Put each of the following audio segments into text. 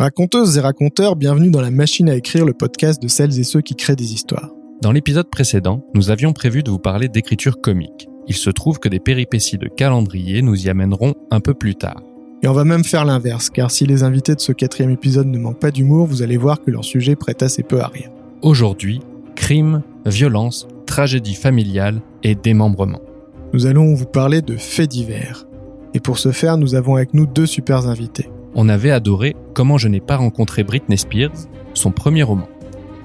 Raconteuses et raconteurs, bienvenue dans la machine à écrire le podcast de celles et ceux qui créent des histoires. Dans l'épisode précédent, nous avions prévu de vous parler d'écriture comique. Il se trouve que des péripéties de calendrier nous y amèneront un peu plus tard. Et on va même faire l'inverse, car si les invités de ce quatrième épisode ne manquent pas d'humour, vous allez voir que leur sujet prête assez peu à rire. Aujourd'hui, crime, violence, tragédie familiale et démembrement. Nous allons vous parler de faits divers. Et pour ce faire, nous avons avec nous deux super invités. On avait adoré Comment je n'ai pas rencontré Britney Spears, son premier roman.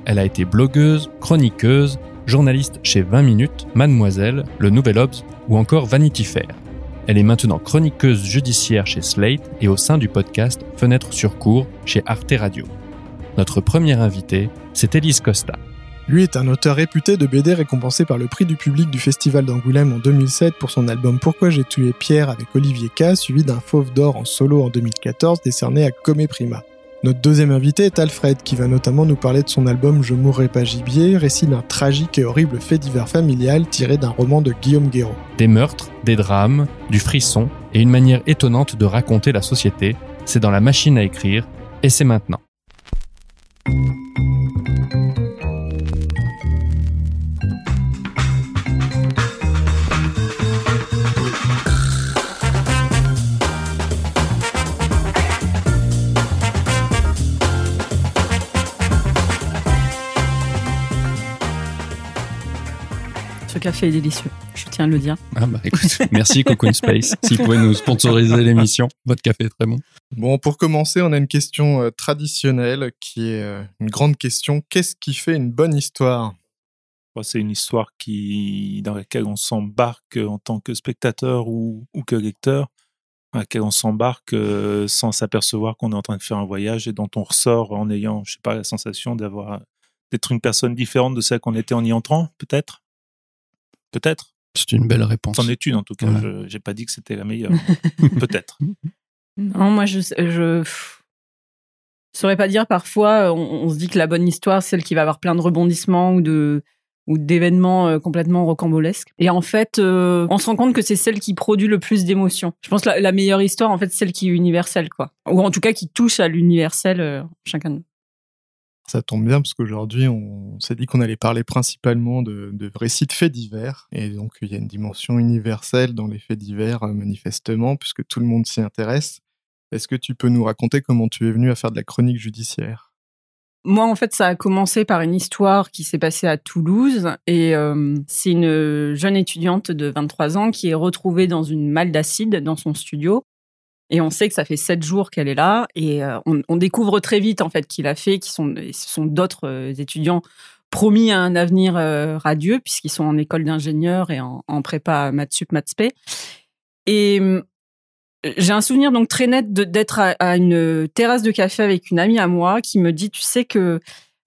Elle a été blogueuse, chroniqueuse, journaliste chez 20 minutes, Mademoiselle, Le Nouvel Obs ou encore Vanity Fair. Elle est maintenant chroniqueuse judiciaire chez Slate et au sein du podcast Fenêtre sur cours chez Arte Radio. Notre première invitée, c'est Elise Costa. Lui est un auteur réputé de BD récompensé par le prix du public du Festival d'Angoulême en 2007 pour son album Pourquoi j'ai tué Pierre avec Olivier K, suivi d'un Fauve d'or en solo en 2014 décerné à Comé Prima. Notre deuxième invité est Alfred, qui va notamment nous parler de son album Je mourrai pas gibier, récit d'un tragique et horrible fait divers familial tiré d'un roman de Guillaume Guéraud. Des meurtres, des drames, du frisson et une manière étonnante de raconter la société, c'est dans la machine à écrire, et c'est maintenant. Café est délicieux, je tiens à le dire. Ah bah écoute, merci Cocoon Space. Si vous pouvez nous sponsoriser l'émission, votre café est très bon. Bon, pour commencer, on a une question euh, traditionnelle qui est euh, une grande question. Qu'est-ce qui fait une bonne histoire? C'est une histoire qui, dans laquelle on s'embarque en tant que spectateur ou, ou que lecteur, dans laquelle on s'embarque euh, sans s'apercevoir qu'on est en train de faire un voyage et dont on ressort en ayant, je sais pas, la sensation d'avoir d'être une personne différente de celle qu'on était en y entrant, peut-être? Peut-être. C'est une belle réponse. C'en est une en tout cas. Ouais. Je j'ai pas dit que c'était la meilleure. peut-être. Non, moi, je, je saurais pas dire. Parfois, on, on se dit que la bonne histoire, c'est celle qui va avoir plein de rebondissements ou de ou d'événements euh, complètement rocambolesques. Et en fait, euh, on se rend compte que c'est celle qui produit le plus d'émotions. Je pense que la, la meilleure histoire, en fait, c'est celle qui est universelle, quoi. Ou en tout cas, qui touche à l'universel euh, chacun de nous. Ça tombe bien parce qu'aujourd'hui, on s'est dit qu'on allait parler principalement de, récits de faits divers. Et donc, il y a une dimension universelle dans les faits divers, euh, manifestement, puisque tout le monde s'y intéresse. Est-ce que tu peux nous raconter comment tu es venu à faire de la chronique judiciaire? Moi, en fait, ça a commencé par une histoire qui s'est passée à Toulouse. Et euh, c'est une jeune étudiante de 23 ans qui est retrouvée dans une malle d'acide dans son studio. Et on sait que ça fait sept jours qu'elle est là. Et euh, on, découvre très vite, en fait, qu'il a fait, qui sont, ce sont d'autres euh, étudiants promis à un avenir euh, radieux, puisqu'ils sont en école d'ingénieur et en, prépa maths sup. Et j'ai un souvenir donc très net d'être à une terrasse de café avec une amie à moi qui me dit, tu sais que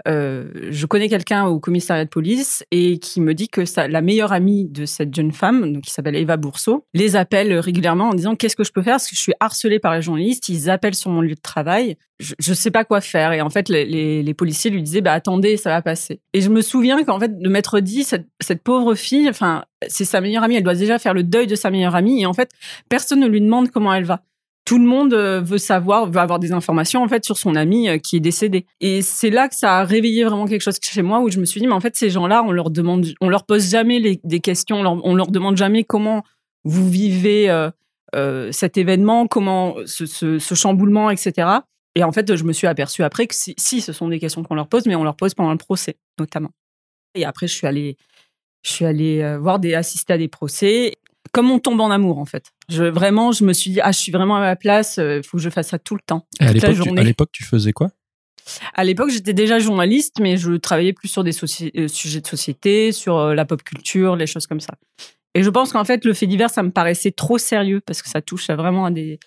euh, je connais quelqu'un au commissariat de police et qui me dit que la meilleure amie de cette jeune femme, donc qui s'appelle Eva Bourseau, les appelle régulièrement en disant qu'est-ce que je peux faire? Parce que je suis harcelée par les journalistes, ils appellent sur mon lieu de travail, je, je sais pas quoi faire. Et en fait les policiers lui disaient bah attendez ça va passer. Et je me souviens qu'en fait de m'être dit cette, cette pauvre fille, enfin c'est sa meilleure amie, elle doit déjà faire le deuil de sa meilleure amie. Et en fait personne ne lui demande comment elle va tout le monde euh, veut savoir, veut avoir des informations en fait sur son ami euh, qui est décédé. Et c'est là que ça a réveillé vraiment quelque chose chez moi où je me suis dit mais en fait ces gens-là on leur demande, on leur pose jamais des questions, on leur, leur demande jamais comment vous vivez euh, cet événement, comment ce, chamboulement, etc. Et en fait je me suis aperçue après que si, si ce sont des questions qu'on leur pose, mais on leur pose pendant le procès notamment. Et après je suis allée, je suis allée voir des assister à des procès comme on tombe en amour en fait. Je vraiment, je me suis dit ah, je suis vraiment à ma place, il faut que je fasse ça tout le temps. Et toute la l'époque, tu- journée. à l'époque, tu faisais quoi? À l'époque, j'étais déjà journaliste, mais je travaillais plus sur des euh, sujets de société, sur euh, la pop culture, les choses comme ça. Et je pense qu'en fait, le fait divers, ça me paraissait trop sérieux parce que ça touche à vraiment à des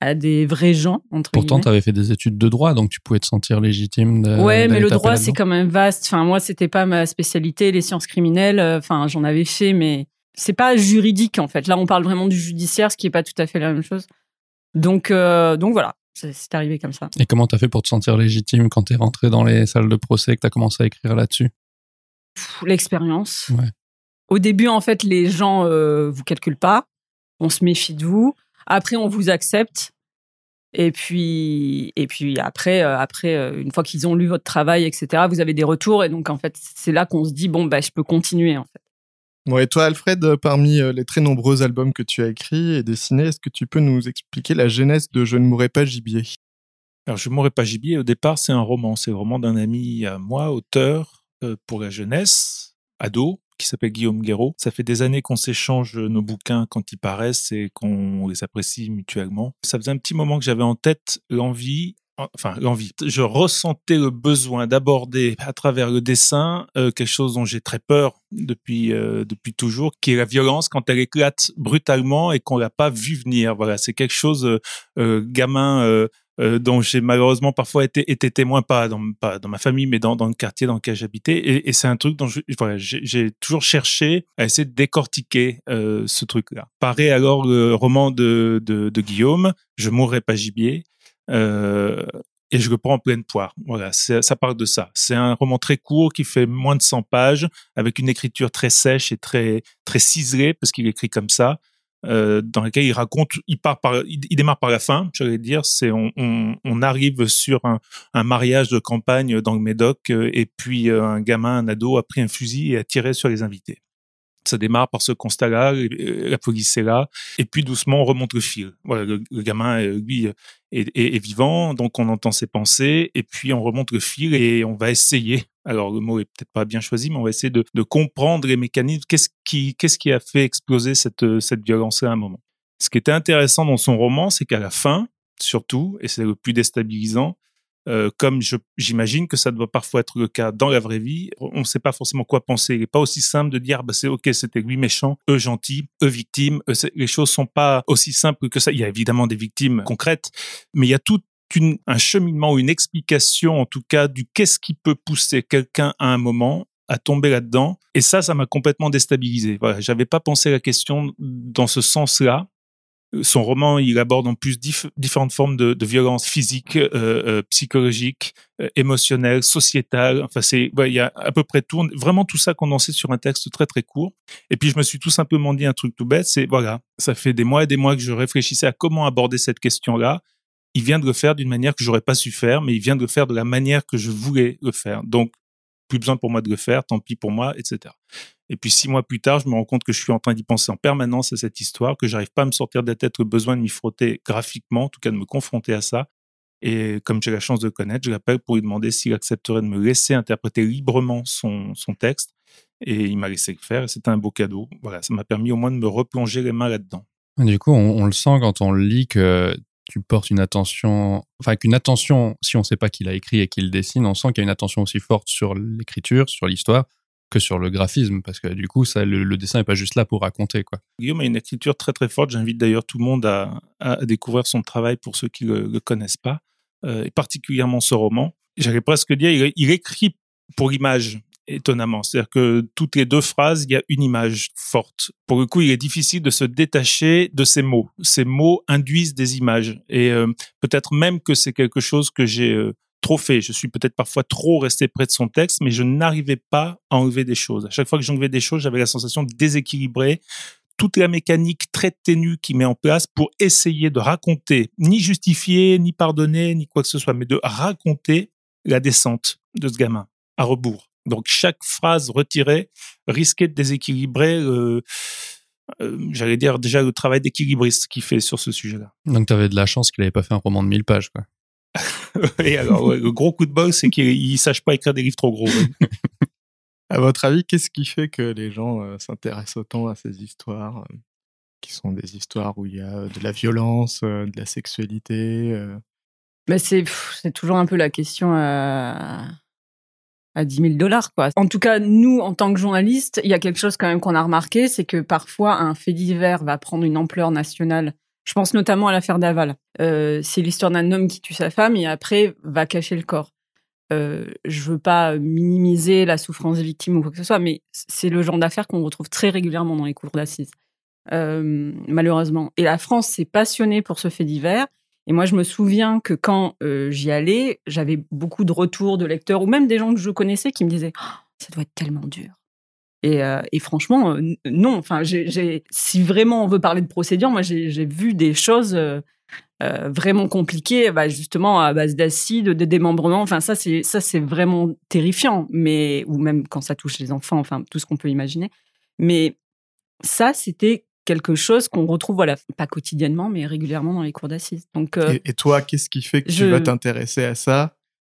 à des vrais gens entre Pourtant, tu avais fait des études de droit, donc tu pouvais te sentir légitime. De, Ouais, mais le droit, c'est quand même vaste. Enfin, moi, c'était pas ma spécialité, les sciences criminelles. euh, Enfin, j'en avais fait, mais c'est pas juridique en fait. Là, on parle vraiment du judiciaire, ce qui est pas tout à fait la même chose. Donc, euh, donc voilà, c'est arrivé comme ça. Et comment t'as fait pour te sentir légitime quand t'es rentré dans les salles de procès et que t'as commencé à écrire là-dessus? L'expérience. Ouais. Au début, en fait, les gens euh, vous calculent pas. On se méfie de vous. Après, on vous accepte. Et puis, et puis après, euh, après, euh, une fois qu'ils ont lu votre travail, etc., vous avez des retours. Et donc, en fait, c'est là qu'on se dit, bon, bah, je peux continuer, en fait. Et toi, Alfred, parmi les très nombreux albums que tu as écrits et dessinés, est-ce que tu peux nous expliquer la genèse de Je ne mourrai pas gibier? Alors, Je ne mourrai pas gibier, au départ, c'est un roman. C'est roman d'un ami à moi, auteur, pour la jeunesse, ado, qui s'appelle Guillaume Guéraud. Ça fait des années qu'on s'échange nos bouquins quand ils paraissent et qu'on les apprécie mutuellement. Ça faisait un petit moment que j'avais en tête l'envie enfin l'envie. Je ressentais le besoin d'aborder à travers le dessin euh, quelque chose dont j'ai très peur depuis euh, depuis toujours, qui est la violence quand elle éclate brutalement et qu'on l'a pas vu venir. Voilà, c'est quelque chose euh, gamin dont j'ai malheureusement parfois été, témoin, pas dans, pas dans ma famille, mais dans, dans le quartier dans lequel j'habitais. Et, c'est un truc dont j'ai toujours cherché à essayer de décortiquer ce truc-là. Pareil alors le roman de, de, de Guillaume, Je mourrai pas gibier. Euh, et je le prends en pleine poire. Voilà, ça parle de ça. C'est un roman très court qui fait moins de 100 pages, avec une écriture très sèche et très très ciselée parce qu'il écrit comme ça. Euh, dans lequel il raconte, il part par, il, démarre par la fin, j'allais dire, c'est on, on, on, arrive sur un, un, mariage de campagne dans le Médoc euh, et puis euh, un gamin, un ado a pris un fusil et a tiré sur les invités. Ça démarre par ce constat-là, la police est là, et puis doucement on remonte le fil. Voilà, le, gamin, lui, est, vivant, donc on entend ses pensées, et puis on remonte le fil et on va essayer alors le mot est peut-être pas bien choisi, mais on va essayer de, comprendre les mécanismes. Qu'est-ce qui, qu'est-ce qui a fait exploser cette, cette violence à un moment? Ce qui était intéressant dans son roman, c'est qu'à la fin, surtout, et c'est le plus déstabilisant, euh, comme j'imagine que ça doit parfois être le cas dans la vraie vie, on ne sait pas forcément quoi penser. Il n'est pas aussi simple de dire, bah, c'est ok, c'était lui méchant, eux gentils, eux victimes. les choses sont pas aussi simples que ça. Il y a évidemment des victimes concrètes, mais il y a tout un cheminement ou une explication, en tout cas, du qu'est-ce qui peut pousser quelqu'un à un moment à tomber là-dedans. Et ça, ça m'a complètement déstabilisé. Voilà, j'avais pas pensé la question dans ce sens-là. Son roman, il aborde en plus différentes formes de, de violence physique, euh, euh, psychologique, euh, émotionnelle, sociétale. Enfin, c'est, il y a à peu près tout, vraiment tout ça condensé sur un texte très très court. Et puis je me suis tout simplement dit un truc tout bête, c'est voilà, ça fait des mois et des mois que je réfléchissais à comment aborder cette question-là il vient de le faire d'une manière que j'aurais pas su faire, mais il vient de le faire de la manière que je voulais le faire. Donc, plus besoin pour moi de le faire, tant pis pour moi, etc. Et puis six mois plus tard, je me rends compte que je suis en train d'y penser en permanence à cette histoire, que j'arrive pas à me sortir de la tête le besoin de m'y frotter graphiquement, en tout cas de me confronter à ça. Et comme j'ai la chance de le connaître, je l'appelle pour lui demander s'il accepterait de me laisser interpréter librement son, son texte. Et il m'a laissé le faire, et c'était un beau cadeau. Voilà, ça m'a permis au moins de me replonger les mains là-dedans. Du coup, on, on, le sent quand on lit que tu portes une attention, enfin qu'une attention, si on ne sait pas qui l'a écrit et qui le dessine, on sent qu'il y a une attention aussi forte sur l'écriture, sur l'histoire, que sur le graphisme, parce que du coup, le, dessin n'est pas juste là pour raconter. Quoi. Guillaume a une écriture très très forte. J'invite d'ailleurs tout le monde à, à, découvrir son travail pour ceux qui ne le, connaissent pas, euh, et particulièrement ce roman. J'allais presque dire, il, il écrit pour l'image étonnamment. C'est-à-dire que toutes les deux phrases, il y a une image forte. Pour le coup, il est difficile de se détacher de ces mots. Ces mots induisent des images. Et euh, peut-être même que c'est quelque chose que j'ai euh, trop fait. Je suis peut-être parfois trop resté près de son texte, mais je n'arrivais pas à enlever des choses. À chaque fois que j'enlevais des choses, j'avais la sensation de déséquilibrer toute la mécanique très ténue qu'il met en place pour essayer de raconter, ni justifier, ni pardonner, ni quoi que ce soit, mais de raconter la descente de ce gamin à rebours. Donc chaque phrase retirée risquait de déséquilibrer, euh, euh, j'allais dire déjà le travail d'équilibriste qu'il fait sur ce sujet-là. Donc tu avais de la chance qu'il n'avait pas fait un roman de 1000 pages. Quoi. Et alors le gros coup de bol, c'est qu'il ne sache pas écrire des livres trop gros. à votre avis, qu'est-ce qui fait que les gens euh, s'intéressent autant à ces histoires qui sont des histoires où il y a de la violence, de la sexualité Mais c'est toujours un peu la question à 10 000 dollars. En tout cas, nous, en tant que journalistes, il y a quelque chose quand même qu'on a remarqué, c'est que parfois un fait divers va prendre une ampleur nationale. Je pense notamment à l'affaire Daval. Euh, c'est l'histoire d'un homme qui tue sa femme et après va cacher le corps. Euh, je veux pas minimiser la souffrance des victimes ou quoi que ce soit, mais c'est le genre d'affaire qu'on retrouve très régulièrement dans les cours d'assises, euh, malheureusement. Et la France s'est passionnée pour ce fait divers et moi, je me souviens que quand euh, j'y allais, j'avais beaucoup de retours de lecteurs ou même des gens que je connaissais qui me disaient oh, ça doit être tellement dur. Et, euh, franchement, euh, non. Enfin, si vraiment on veut parler de procédure, moi, j'ai, vu des choses vraiment compliqué, bah, justement à base d'acide, de démembrement. Enfin, ça c'est ça c'est vraiment terrifiant. Mais ou même quand ça touche les enfants, enfin tout ce qu'on peut imaginer. Mais ça, c'était quelque chose qu'on retrouve, voilà, pas quotidiennement, mais régulièrement dans les cours d'assises. Donc, euh, et, et, toi, qu'est-ce qui fait que je... tu vas t'intéresser à ça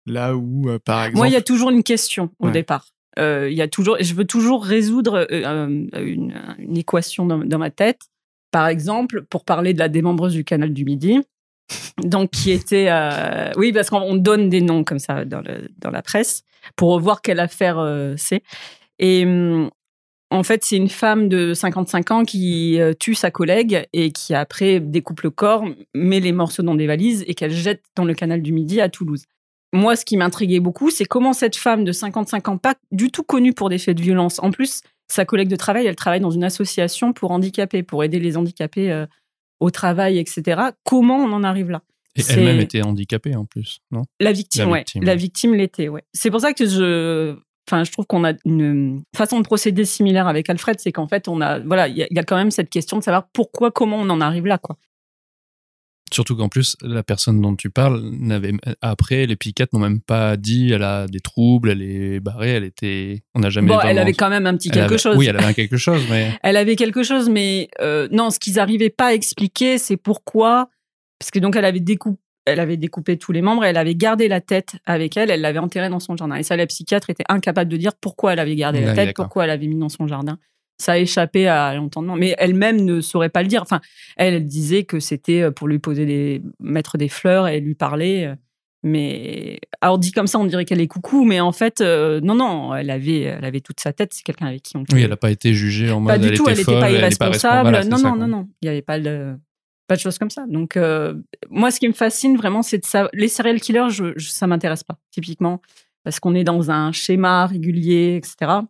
là où, euh, par exemple, moi, il y a toujours une question au ouais. départ. Il y a toujours, je veux toujours résoudre une, une, équation dans, dans ma tête par exemple, pour parler de la démembreuse du canal du Midi, donc qui était, euh, oui, parce qu'on donne des noms comme ça dans, le, dans la presse pour voir quelle affaire euh, c'est. Et hum, en fait, c'est une femme de 55 ans qui euh, tue sa collègue et qui après découpe le corps, met les morceaux dans des valises et qu'elle jette dans le canal du Midi à Toulouse. Moi, ce qui m'intriguait beaucoup, c'est comment cette femme de 55 ans, pas du tout connue pour des faits de violence, en plus, sa collègue de travail, elle travaille dans une association pour handicapés, pour aider les handicapés euh, au travail, etc. Comment on en arrive là? Et elle-même était handicapée en plus, non? La victime, ouais. La victime l'était, ouais. C'est pour ça que je, enfin, je trouve qu'on a une façon de procéder similaire avec Alfred, c'est qu'en fait, on a, voilà, il y, y, a quand même cette question de savoir pourquoi, comment on en arrive là, quoi. Surtout qu'en plus, la personne dont tu parles n'avait après les piquettes n'ont même pas dit elle a des troubles, elle est barrée, elle était, on n'a jamais. Bon, elle avait quand même un petit quelque avait... chose. Oui, elle avait un quelque chose, mais. elle avait quelque chose, mais euh, non, ce qu'ils n'arrivaient pas à expliquer, c'est pourquoi, parce que donc elle avait découpé, elle avait découpé tous les membres, et elle avait gardé la tête avec elle, elle l'avait enterrée dans son jardin. Et ça, la psychiatre était incapable de dire pourquoi elle avait gardé la tête, pourquoi elle avait mis dans son jardin. Ça a échappé à l'entendement, mais elle-même ne saurait pas le dire. Enfin, elle, disait que c'était euh, pour lui poser des, mettre des fleurs et lui parler. euh, Mais alors dit comme ça, on dirait qu'elle est coucou, mais en fait, euh, non, non, elle avait, elle avait toute sa tête. C'est quelqu'un avec qui on. Oui, elle n'a pas été jugée en mode. Pas du elle tout, était elle n'était pas irresponsable. voilà, non, ça, non, quoi. non, non, il n'y avait pas de, pas de choses comme ça. Donc, euh, moi, ce qui me fascine vraiment, c'est de ça. Les serial killers, je, je, ça m'intéresse pas, typiquement, parce qu'on est dans un schéma régulier, etc.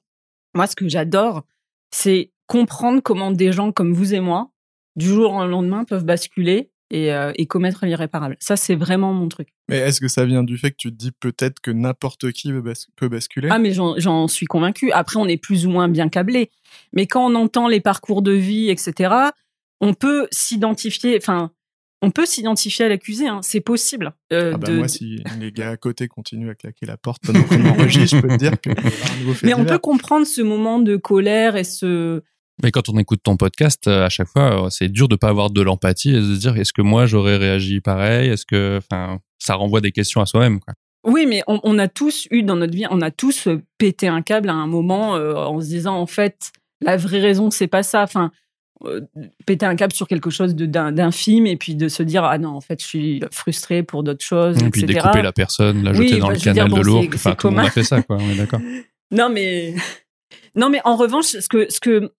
Moi, ce que j'adore, c'est comprendre comment des gens comme vous et moi, du jour au lendemain, peuvent basculer et, euh, et commettre l'irréparable. Ça, c'est vraiment mon truc. Mais est-ce que ça vient du fait que tu te dis peut-être que n'importe qui peut, bas peut basculer? Ah, mais j'en suis convaincu. Après, on est plus ou moins bien câblé. Mais quand on entend les parcours de vie, etc., on peut s'identifier, enfin, on peut s'identifier à l'accusé, hein. c'est possible. Euh, ah bah de... moi, si les gars à côté continuent à claquer la porte pendant qu'on enregistre, je peux te dire que un nouveau fait Mais on divers. peut comprendre ce moment de colère et ce. Mais quand on écoute ton podcast, euh, à chaque fois, euh, c'est dur de pas avoir de l'empathie et de se dire est-ce que moi j'aurais réagi pareil? Est-ce que, enfin, ça renvoie des questions à soi-même, quoi. Oui, mais on, on, a tous eu dans notre vie, on a tous pété un câble à un moment euh, en se disant en fait la vraie raison c'est pas ça. Enfin, péter un câble sur quelque chose d'infime et puis de se dire ah non en fait je suis frustré pour d'autres choses et puis etc. découper la personne la jeter oui, dans bah, le canal dire, de l'eau. enfin tout le monde a fait ça quoi on est d'accord. Non mais non mais en revanche ce que ce que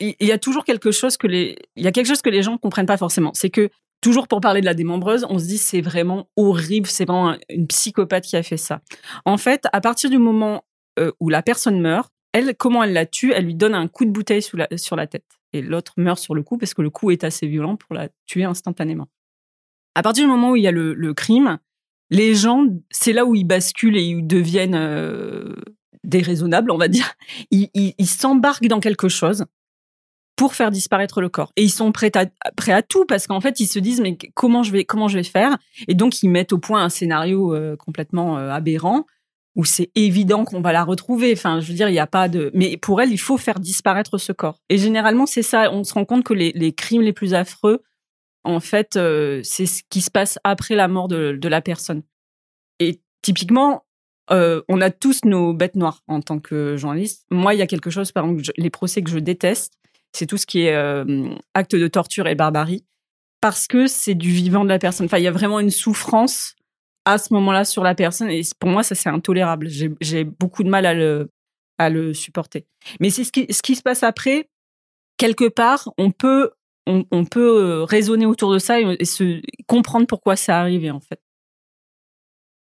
il y a toujours quelque chose que les il y a quelque chose que les gens comprennent pas forcément. C'est que toujours pour parler de la démembreuse on se dit c'est vraiment horrible c'est vraiment une psychopathe qui a fait ça. En fait à partir du moment euh, où la personne meurt elle, comment elle la tue Elle lui donne un coup de bouteille la, sur la tête. Et l'autre meurt sur le coup parce que le coup est assez violent pour la tuer instantanément. À partir du moment où il y a le, crime, les gens, c'est là où ils basculent et ils deviennent euh, déraisonnables, on va dire. Ils s'embarquent dans quelque chose pour faire disparaître le corps. Et ils sont prêts à, prêts à tout parce qu'en fait, ils se disent mais comment je vais, comment je vais faire? Et donc, ils mettent au point un scénario euh, complètement euh, aberrant où c'est évident qu'on va la retrouver. Enfin, je veux dire, il n'y a pas de. Mais pour elle, il faut faire disparaître ce corps. Et généralement, c'est ça. On se rend compte que les, crimes les plus affreux, en fait, euh, c'est ce qui se passe après la mort de, la personne. Et typiquement, euh, on a tous nos bêtes noires en tant que journaliste. Moi, il y a quelque chose, par exemple, les procès que je déteste, c'est tout ce qui est euh, acte de torture et barbarie, parce que c'est du vivant de la personne. Enfin, il y a vraiment une souffrance à ce moment-là sur la personne. Et pour moi, ça, c'est intolérable. J'ai beaucoup de mal à le, supporter. Mais c'est ce qui, se passe après. Quelque part, on peut, on, peut raisonner autour de ça et, se comprendre pourquoi ça arrivé, en fait.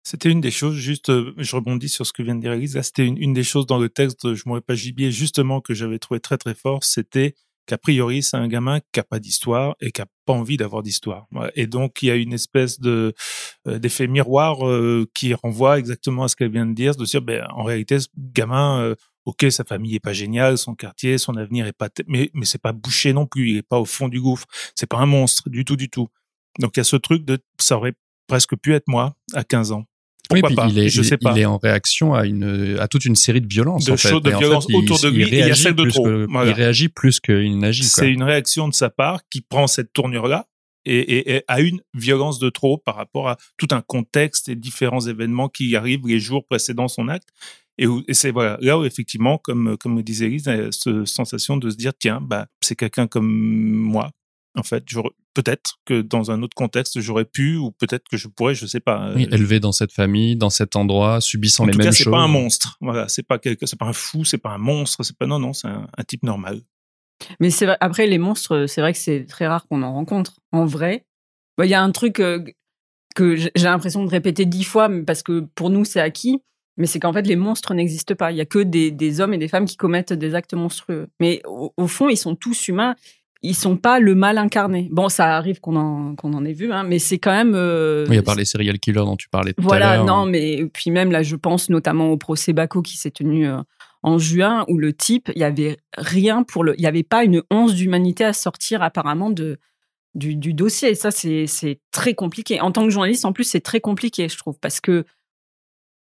C'était une des choses, juste, je rebondis sur ce que vient de dire Elise, là, c'était une, une, des choses dans le texte, je m'aurais pas gibier, justement, que j'avais trouvé très très fort, c'était qu'a priori, c'est un gamin qui a pas d'histoire et qui a pas envie d'avoir d'histoire. Et donc, il y a une espèce de euh, d'effet miroir euh, qui renvoie exactement à ce qu'elle vient de dire, de dire, ben, en réalité, ce gamin, euh, ok, sa famille est pas géniale, son quartier, son avenir est pas, mais mais c'est pas bouché non plus, il est pas au fond du gouffre, c'est pas un monstre du tout, du tout. Donc il y a ce truc de ça aurait presque pu être moi à 15 ans. Oui, Pourquoi pas il est, Je il- sais pas. il est en réaction à une, à toute une série de violences. De en fait. de en fait, il- autour de il lui, et il y a réagit celle de plus trop. que- Voilà. Il réagit plus qu'il n'agit. C'est une réaction de sa part qui prend cette tournure-là et, et, et a une violence de trop par rapport à tout un contexte et différents événements qui arrivent les jours précédant son acte. Et, c'est voilà, là où effectivement, comme, comme le disait Elise, il y a cette sensation de se dire, tiens, bah, c'est quelqu'un comme moi. En fait, j'aurais- peut-être que dans un autre contexte, j'aurais pu, ou peut-être que je pourrais, je sais pas. Oui, Euh, élevé dans cette famille, dans cet endroit, subissant en les tout mêmes cas, c'est choses. pas un monstre. Voilà, c'est pas quelqu'un, c'est pas un fou, c'est pas un monstre, c'est pas non, non, c'est un, un type normal. Mais c'est vrai, après, les monstres, c'est vrai que c'est très rare qu'on en rencontre. En vrai, Bah, il y a un truc euh, que j'ai l'impression de répéter dix fois, parce que pour nous, c'est acquis. Mais c'est qu'en fait, les monstres n'existent pas. Il y a que des, des hommes et des femmes qui commettent des actes monstrueux. Mais au, au fond, ils sont tous humains. Ils sont pas le mal incarné. Bon, ça arrive qu'on en, qu'on en ait vu, hein, mais c'est quand même. euh, Oui, à part les serial killers dont tu parlais tout à voilà, l'heure. non, mais puis même là, je pense notamment au procès Bako qui s'est tenu euh, en juin, où le type, il y avait rien pour le, il y avait pas une once d'humanité à sortir apparemment de du, du dossier. Et ça, c'est c'est très compliqué. En tant que journaliste, en plus, c'est très compliqué, je trouve, parce que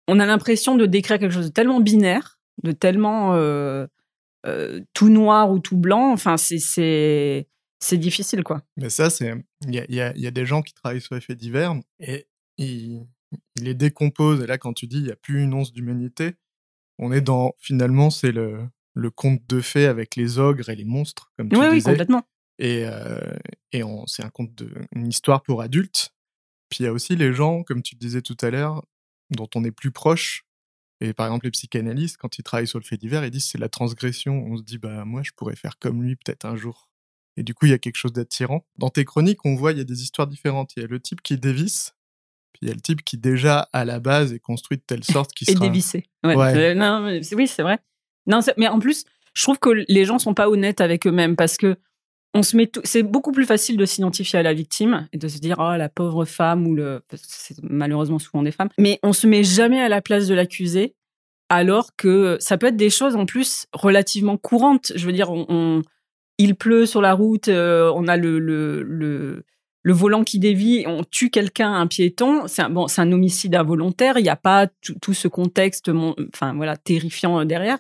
on a l'impression de décrire quelque chose de tellement binaire, de tellement euh, euh, tout noir ou tout blanc. Enfin, c'est difficile, quoi. Mais ça, c'est. Il y a, y a- y a des gens qui travaillent sur les faits divers et ils, ils les décomposent. Et là, quand tu dis il n'y a plus une once d'humanité, on est dans. Finalement, c'est le, le conte de fées avec les ogres et les monstres, comme tu Oui, oui, disais. complètement. Et, euh, et c'est un conte de, une histoire pour adultes. Puis il y a aussi les gens, comme tu le disais tout à l'heure, dont on est plus proche. Et par exemple, les psychanalystes, quand ils travaillent sur le fait divers, ils disent c'est la transgression. On se dit, bah moi, je pourrais faire comme lui peut-être un jour. Et du coup, il y a quelque chose d'attirant. Dans tes chroniques, on voit, il y a des histoires différentes. Il y a le type qui dévisse, puis il y a le type qui déjà, à la base, est construit de telle sorte qu'il sera... dévissé. Ouais. Ouais. Euh, non, mais oui, c'est vrai. Non, mais en plus, je trouve que les gens sont pas honnêtes avec eux-mêmes parce que on se met tout- c'est beaucoup plus facile de s'identifier à la victime et de se dire oh la pauvre femme ou le c'est malheureusement souvent des femmes mais on se met jamais à la place de l'accusé alors que ça peut être des choses en plus relativement courantes je veux dire on, il pleut sur la route euh, on a le, le, le volant qui dévie, on tue quelqu'un, un piéton, c'est un, bon, c'est un homicide involontaire. Il n'y a pas tout, tout ce contexte, mon- enfin voilà, terrifiant euh, derrière,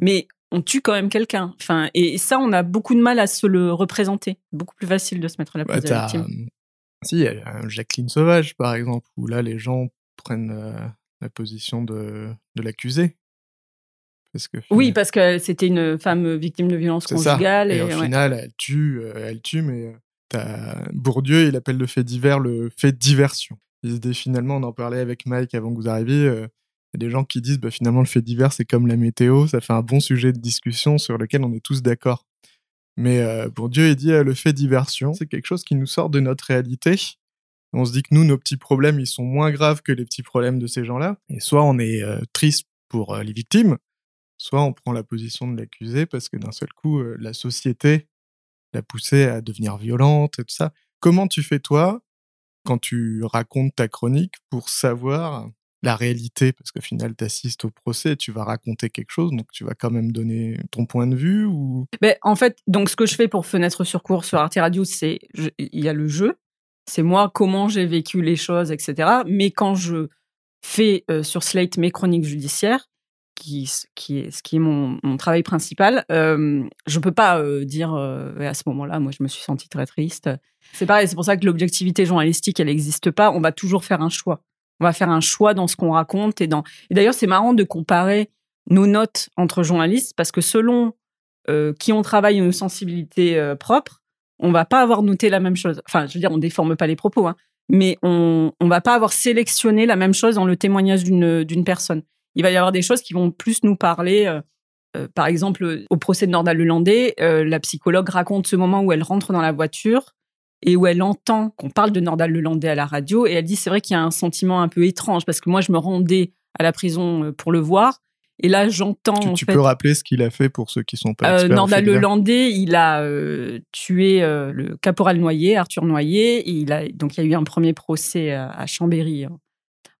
mais on tue quand même quelqu'un. Enfin, et ça, on a beaucoup de mal à se le représenter. Beaucoup plus facile de se mettre à la Bah, place de la t'as, victime. euh, Si, il y a un Jacqueline Sauvage, par exemple, où là, les gens prennent euh, la position de, de l'accusé. Parce que Oui, parce que c'était une femme victime de violence ça. conjugale. Et, Et, au ouais. final, elle tue, euh, elle tue, mais euh, t'as Bourdieu, il appelle le fait divers le fait diversion. Il se dit finalement, on en parlait avec Mike avant que vous arriviez. Il y a des gens qui disent bah, finalement le fait divers c'est comme la météo, ça fait un bon sujet de discussion sur lequel on est tous d'accord. Mais euh, Bourdieu il dit euh, le fait diversion, c'est quelque chose qui nous sort de notre réalité. On se dit que nous, nos petits problèmes, ils sont moins graves que les petits problèmes de ces gens-là. Et soit on est euh, triste pour les victimes, soit on prend la position de l'accusé parce que d'un seul coup, la société l'a poussé à devenir violente et tout ça. Comment tu fais toi quand tu racontes ta chronique pour savoir la réalité Parce qu'au final, tu assistes au procès, tu vas raconter quelque chose, donc tu vas quand même donner ton point de vue ou? Ben, en fait, donc ce que je fais pour Fenêtre sur cours sur Arte Radio, c'est il y a le jeu, c'est moi comment j'ai vécu les choses, etc. Mais quand je fais euh, sur Slate mes chroniques judiciaires, qui, est ce qui est mon, travail principal, euh, je peux pas euh, dire à ce moment-là, moi je me suis sentie très triste. C'est pareil, c'est pour ça que l'objectivité journalistique, elle n'existe pas. On va toujours faire un choix. On va faire un choix dans ce qu'on raconte et dans. Et d'ailleurs, c'est marrant de comparer nos notes entre journalistes parce que selon euh, qui on travaille et nos sensibilités euh, propres, on va pas avoir noté la même chose. Enfin, je veux dire, on déforme pas les propos, hein, mais on on va pas avoir sélectionné la même chose dans le témoignage d'une d'une personne. Il va y avoir des choses qui vont plus nous parler. euh, par exemple, au procès de Nordal Lelandais, la psychologue raconte ce moment où elle rentre dans la voiture et où elle entend qu'on parle de Nordal Lelandais à la radio et elle dit c'est vrai qu'il y a un sentiment un peu étrange parce que moi je me rendais à la prison euh, pour le voir et là j'entends tu, tu fait peux rappeler ce qu'il a fait pour ceux qui sont pas euh, experts Nordal Lelandais, il a euh, tué euh, le caporal Noyer, Arthur Noyer. Et il a, donc, il y a eu un premier procès à, à Chambéry en,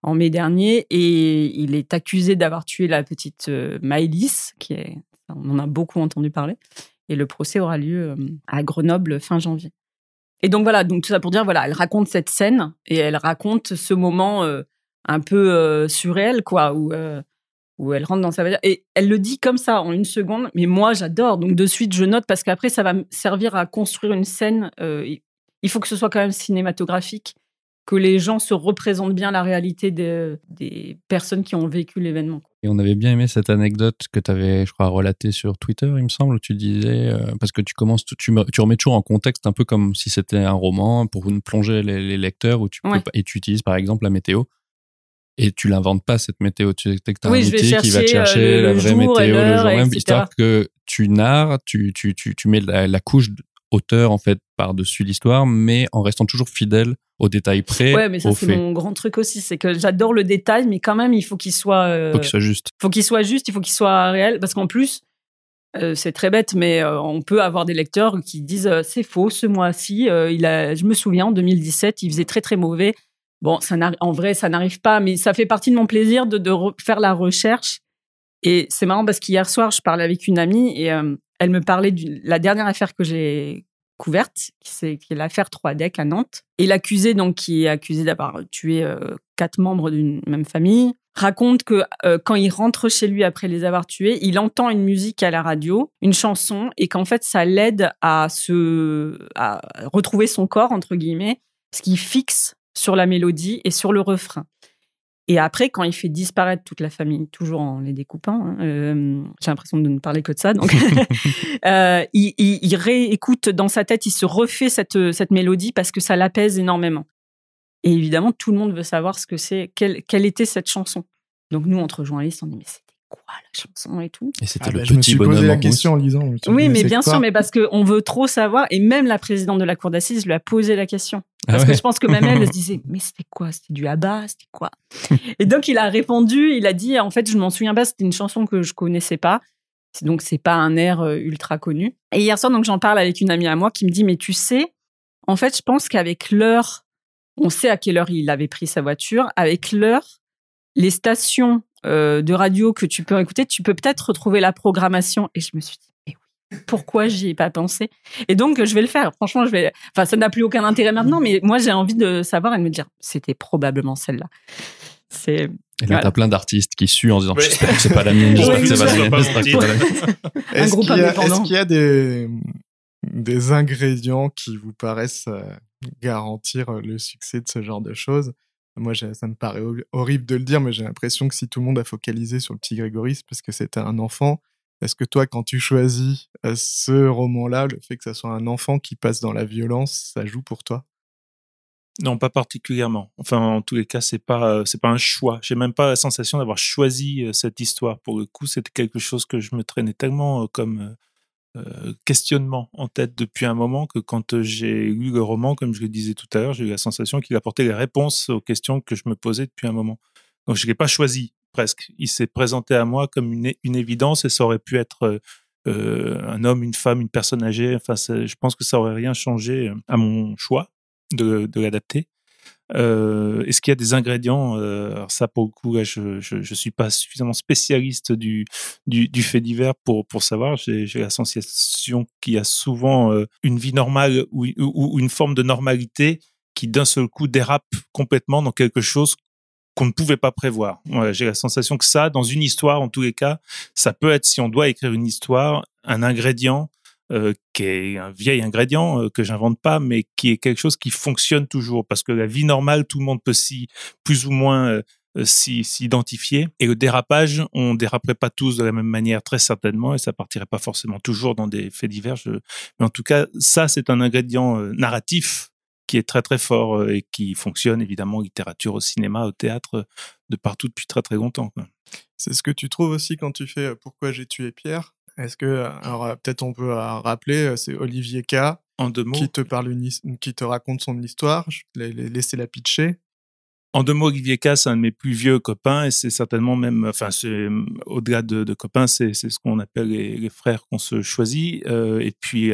en mai dernier. Et il est accusé d'avoir tué la petite Maëlys, qui est, on en a beaucoup entendu parler. Et le procès aura lieu à Grenoble fin janvier. Et donc voilà, donc tout ça pour dire, voilà, elle raconte cette scène et elle raconte ce moment euh, un peu euh, surréel, quoi, où, euh, où elle rentre dans sa voiture. Et elle le dit comme ça, en une seconde, mais moi j'adore. Donc de suite, je note parce qu'après, ça va me servir à construire une scène. il faut que ce soit quand même cinématographique, que les gens se représentent bien la réalité des, des personnes qui ont vécu l'événement. Et on avait bien aimé cette anecdote que tu avais, je crois, relatée sur Twitter, il me semble, où tu disais, euh, parce que tu commences, tu, tu, remets toujours en contexte un peu comme si c'était un roman pour plonger les, lecteurs, où tu peux, et tu utilises par exemple la météo. Et tu l'inventes pas cette météo, tu sais que as un outil qui va te chercher euh, la vraie météo le jour même, histoire que tu narres, tu, tu, tu, tu mets la, la couche auteur en fait par-dessus l'histoire, mais en restant toujours fidèle aux détails près. Ouais, mais ça c'est mon grand truc aussi, c'est que j'adore le détail, mais quand même il faut qu'il soit. Euh, faut qu'il soit juste. Faut qu'il soit juste, il faut qu'il soit réel, parce qu'en plus. Euh, c'est très bête, mais euh, on peut avoir des lecteurs qui disent c'est faux ce mois-ci. il a, je me souviens en 2017, il faisait très très mauvais. Bon, ça en vrai, ça n'arrive pas, mais ça fait partie de mon plaisir de, de faire la recherche. Et c'est marrant parce qu'hier soir, je parlais avec une amie et elle me parlait de la dernière affaire que j'ai couverte, qui est, l'affaire 3 Deck à Nantes. Et l'accusé, qui est accusé d'avoir tué euh, quatre membres d'une même famille, raconte que euh, quand il rentre chez lui après les avoir tués, il entend une musique à la radio, une chanson, et qu'en fait, ça l'aide à à retrouver son corps, entre guillemets, ce qui fixe sur la mélodie et sur le refrain. Et après, quand il fait disparaître toute la famille, toujours en les découpant, hein, euh, j'ai l'impression de ne parler que de ça, donc euh, il, il, réécoute dans sa tête, il se refait cette, cette mélodie parce que ça l'apaise énormément. Et évidemment, tout le monde veut savoir ce que c'est, quelle, quelle était cette chanson. Donc nous, entre journalistes, on dit mais quoi la chanson et tout. Et c'était ah le bah, petit je me suis posé la question en lisant. Oui, mais bien sûr, mais parce qu'on veut trop savoir. Et même la présidente de la cour d'assises lui a posé la question. Ah parce que je pense que même elle, se disait, mais c'était quoi? C'était du Abba? C'était quoi? Et donc il a répondu, il a dit, en fait, je m'en souviens pas, c'était une chanson que je connaissais pas. Donc c'est pas un air euh, ultra connu. Et hier soir, donc j'en parle avec une amie à moi qui me dit, mais tu sais, en fait, je pense qu'avec l'heure, on sait à quelle heure il avait pris sa voiture. Avec l'heure, les stations euh, de radio que tu peux écouter, tu peux peut-être retrouver la programmation. Et je me suis dit, mais oui, pourquoi j'y ai pas pensé? Et donc, je vais le faire. Franchement, je vais. Enfin, ça n'a plus aucun intérêt maintenant, mais moi, j'ai envie de savoir et de me dire, c'était probablement celle-là. C'est. Et là, t'as plein d'artistes qui suent en disant, j'espère que c'est pas la mienne, j'espère que c'est pas la mienne. Est-ce qu'il y a des, des ingrédients qui vous paraissent euh, garantir le succès de ce genre de choses? Moi, ça me paraît horrible de le dire, mais j'ai l'impression que si tout le monde a focalisé sur le petit Grégory, parce que c'était un enfant. Est-ce que toi, quand tu choisis euh, ce roman-là, le fait que ça soit un enfant qui passe dans la violence, ça joue pour toi? Non, pas particulièrement. Enfin, en tous les cas, c'est pas euh, c'est pas un choix. J'ai même pas la sensation d'avoir choisi euh, cette histoire. Pour le coup, c'était quelque chose que je me traînais tellement comme questionnement en tête depuis un moment que quand euh, j'ai lu le roman, comme je le disais tout à l'heure, j'ai eu la sensation qu'il apportait les réponses aux questions que je me posais depuis un moment. Donc je ne l'ai pas choisi presque. Il s'est présenté à moi comme une, une, évidence et ça aurait pu être euh, un homme, une femme, une personne âgée. Enfin, je pense que ça aurait rien changé à mon choix de, de l'adapter. Euh, Est-ce qu'il y a des ingrédients euh, Alors ça, pour le coup, je, je, je suis pas suffisamment spécialiste du, du, du fait divers pour, pour savoir. J'ai la sensation qu'il y a souvent euh, une vie normale ou, ou, une forme de normalité qui d'un seul coup dérape complètement dans quelque chose qu'on ne pouvait pas prévoir. J'ai la sensation que ça, dans une histoire, en tous les cas, ça peut être, si on doit écrire une histoire, un ingrédient euh, qui est un vieil ingrédient euh, que j'invente pas, mais qui est quelque chose qui fonctionne toujours parce que la vie normale, tout le monde peut s'y plus ou moins euh, s'identifier. Et le dérapage, on déraperait pas tous de la même manière, très certainement, et ça partirait pas forcément toujours dans des faits divers. Mais en tout cas, ça, c'est un ingrédient narratif qui est très très fort et qui fonctionne évidemment en littérature, au cinéma, au théâtre, de partout depuis très très longtemps. C'est ce que tu trouves aussi quand tu fais Pourquoi j'ai tué Pierre? Est-ce que, alors euh, peut-être on peut euh, rappeler, euh, c'est Olivier K. En deux mots. Qui te parle une, qui te raconte son histoire. Je vais laisser la pitcher. En deux mots, Olivier K, c'est un de mes plus vieux copains et c'est certainement même, enfin, au-delà de, de, copains, c'est ce qu'on appelle les, frères qu'on se choisit. et puis,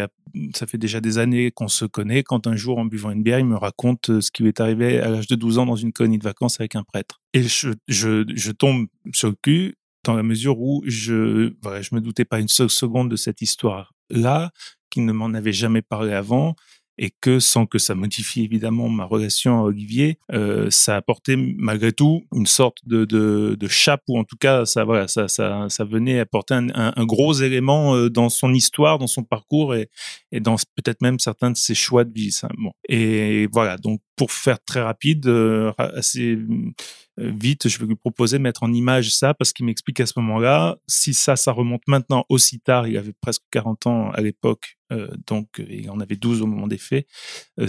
ça fait déjà des années qu'on se connaît. Quand un jour, en buvant une bière, il me raconte ce qui lui est arrivé à l'âge de 12 ans dans une colonie de vacances avec un prêtre. Et je, je, je tombe sur le cul dans la mesure où je voilà, je me doutais pas une seule seconde de cette histoire-là, qui ne m'en avait jamais parlé avant. et que sans que ça modifie évidemment ma relation à Olivier, euh, ça apportait malgré tout une sorte de, de, chape ou en tout cas ça voilà ça ça, ça venait apporter un, gros élément euh, dans son histoire, dans son parcours et, dans peut-être même certains de ses choix de vie. Bon. Et voilà donc pour faire très rapide, euh, assez euh, vite, je vais lui proposer de mettre en image ça parce qu'il m'explique à ce moment-là, si ça, ça remonte maintenant aussi tard, il avait presque 40 ans à l'époque, euh, donc il en avait 12 au moment des faits,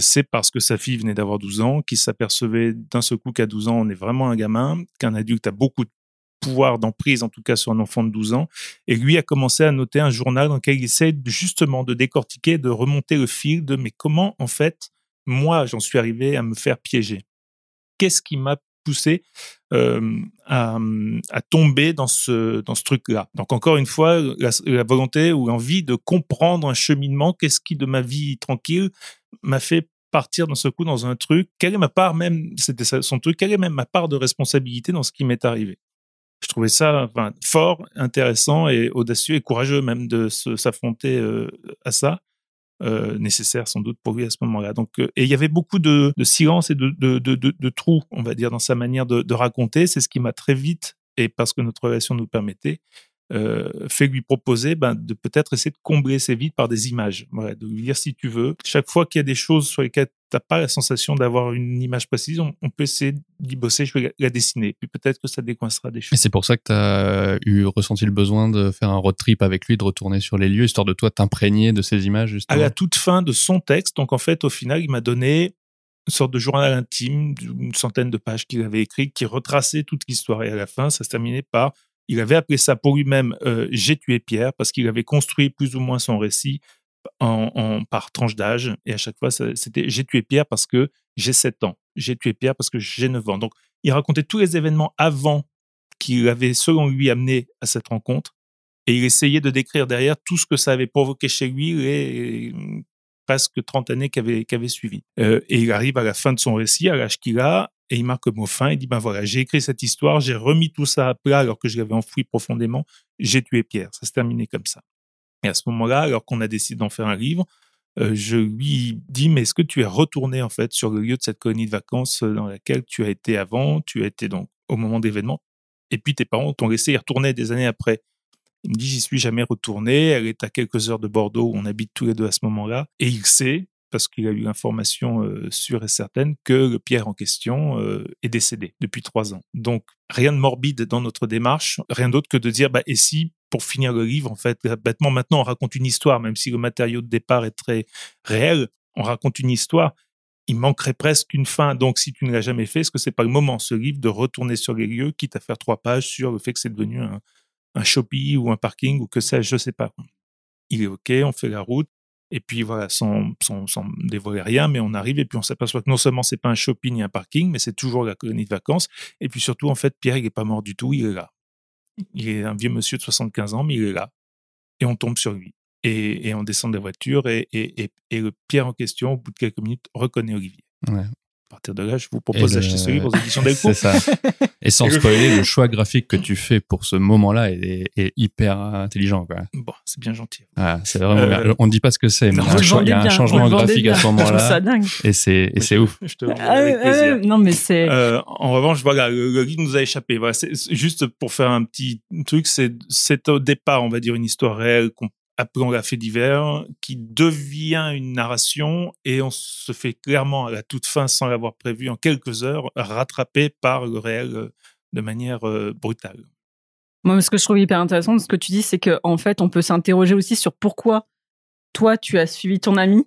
c'est parce que sa fille venait d'avoir 12 ans, qu'il s'apercevait d'un seul coup qu'à 12 ans, on est vraiment un gamin, qu'un adulte a beaucoup de pouvoir d'emprise, en tout cas sur un enfant de 12 ans. Et lui a commencé à noter un journal dans lequel il essaie justement de décortiquer, de remonter le fil de mais comment en fait moi j'en suis arrivé à me faire piéger. Qu'est-ce qui m'a poussé euh, à, tomber dans ce dans ce truc-là? Donc encore une fois, la, volonté ou l'envie de comprendre un cheminement, qu'est-ce qui de ma vie tranquille m'a fait partir d'un seul coup dans un truc? Quelle est ma part même, c'était son truc, quelle est même ma part de responsabilité dans ce qui m'est arrivé? Je trouvais ça fort, intéressant et audacieux et courageux même de s'affronter euh, à ça. Euh, nécessaire sans doute pour lui à ce moment-là. Donc, euh, et il y avait beaucoup de, de silence et de, de, de, trous, on va dire, dans sa manière de, raconter. C'est ce qui m'a très vite, et parce que notre relation nous permettait, fait lui proposer ben, de peut-être essayer de combler ces vides par des images. Voilà, de lui dire si tu veux. Chaque fois qu'il y a des choses sur lesquelles tu n'as pas la sensation d'avoir une image précise, on, peut essayer d'y bosser, je vais la, dessiner. Puis peut-être que ça décoincera des choses. Et c'est pour ça que tu as eu ressenti le besoin de faire un road trip avec lui, de retourner sur les lieux, histoire de toi t'imprégner de ces images. Justement. À la toute fin de son texte, donc en fait, au final, il m'a donné une sorte de journal intime, une centaine de pages qu'il avait écrit, qui retraçait toute l'histoire. Et à la fin, ça se terminait par il avait appelé ça pour lui-même euh, J'ai tué Pierre parce qu'il avait construit plus ou moins son récit en, par tranche d'âge. Et à chaque fois, c'était J'ai tué Pierre parce que j'ai 7 ans. J'ai tué Pierre parce que j'ai 9 ans. Donc, il racontait tous les événements avant qu'il avait, selon lui, amené à cette rencontre. Et il essayait de décrire derrière tout ce que ça avait provoqué chez lui les presque 30 années qui avaient, suivi. Euh, et il arrive à la fin de son récit, à l'âge qu'il a, et il marque mot fin. Il dit, ben voilà, j'ai écrit cette histoire, j'ai remis tout ça à plat alors que je l'avais enfoui profondément. J'ai tué Pierre. Ça s'est terminé comme ça. Et à ce moment-là, alors qu'on a décidé d'en faire un livre, euh, je lui dis, mais est-ce que tu es retourné en fait sur le lieu de cette colonie de vacances euh, dans laquelle tu as été avant, tu as été donc au moment d'événement, et puis tes parents t'ont laissé y retourner des années après. Il me dit, j'y suis jamais retourné, elle est à quelques heures de Bordeaux où on habite tous les deux à ce moment-là, et il sait, parce qu'il a eu l'information euh, sûre et certaine que le Pierre en question euh, est décédé depuis trois ans. Donc rien de morbide dans notre démarche, rien d'autre que de dire bah et si pour finir le livre en fait bêtement maintenant on raconte une histoire même si le matériau de départ est très réel, on raconte une histoire. Il manquerait presque une fin. Donc, si tu ne l'as jamais fait, est-ce que c'est pas le moment, ce livre, de retourner sur les lieux, quitte à faire trois pages sur le fait que c'est devenu un, un shopping ou un parking ou que sais-je, je sais pas. Il est OK, on fait la route. Et puis voilà, sans, sans, sans, dévoiler rien, mais on arrive et puis on s'aperçoit que non seulement c'est pas un shopping ni un parking, mais c'est toujours la colonie de vacances. Et puis surtout, en fait, Pierre, il est pas mort du tout, il est là. Il est un vieux monsieur de 75 ans, mais il est là. Et on tombe sur lui. Et, et on descend de la voiture et, et, et, et le Pierre en question, au bout de quelques minutes, reconnaît Olivier. Ouais. À partir de là, je vous propose d'acheter ce livre aux éditions Delcourt. C'est ça. Et sans spoiler, le choix graphique que tu fais pour ce moment-là est, est, hyper intelligent. Quoi. Bon, c'est bien gentil. Ah, c'est vraiment euh, On ne dit pas ce que c'est, mais il y a un, changement graphique à ce moment-là. Et c'est et c'est ouf. Je te ah, avec plaisir. non, mais c'est. Euh, en revanche, voilà, le, le livre nous a échappé. Voilà, juste pour faire un petit truc, c'est au départ, on va dire, une histoire réelle qu'on appelons la fait divers, qui devient une narration et on se fait clairement à la toute fin, sans l'avoir prévu, en quelques heures, rattraper par le réel euh, de manière euh, brutale. Moi, ce que je trouve hyper intéressant de ce que tu dis, c'est qu'en en fait, on peut s'interroger aussi sur pourquoi toi, tu as suivi ton ami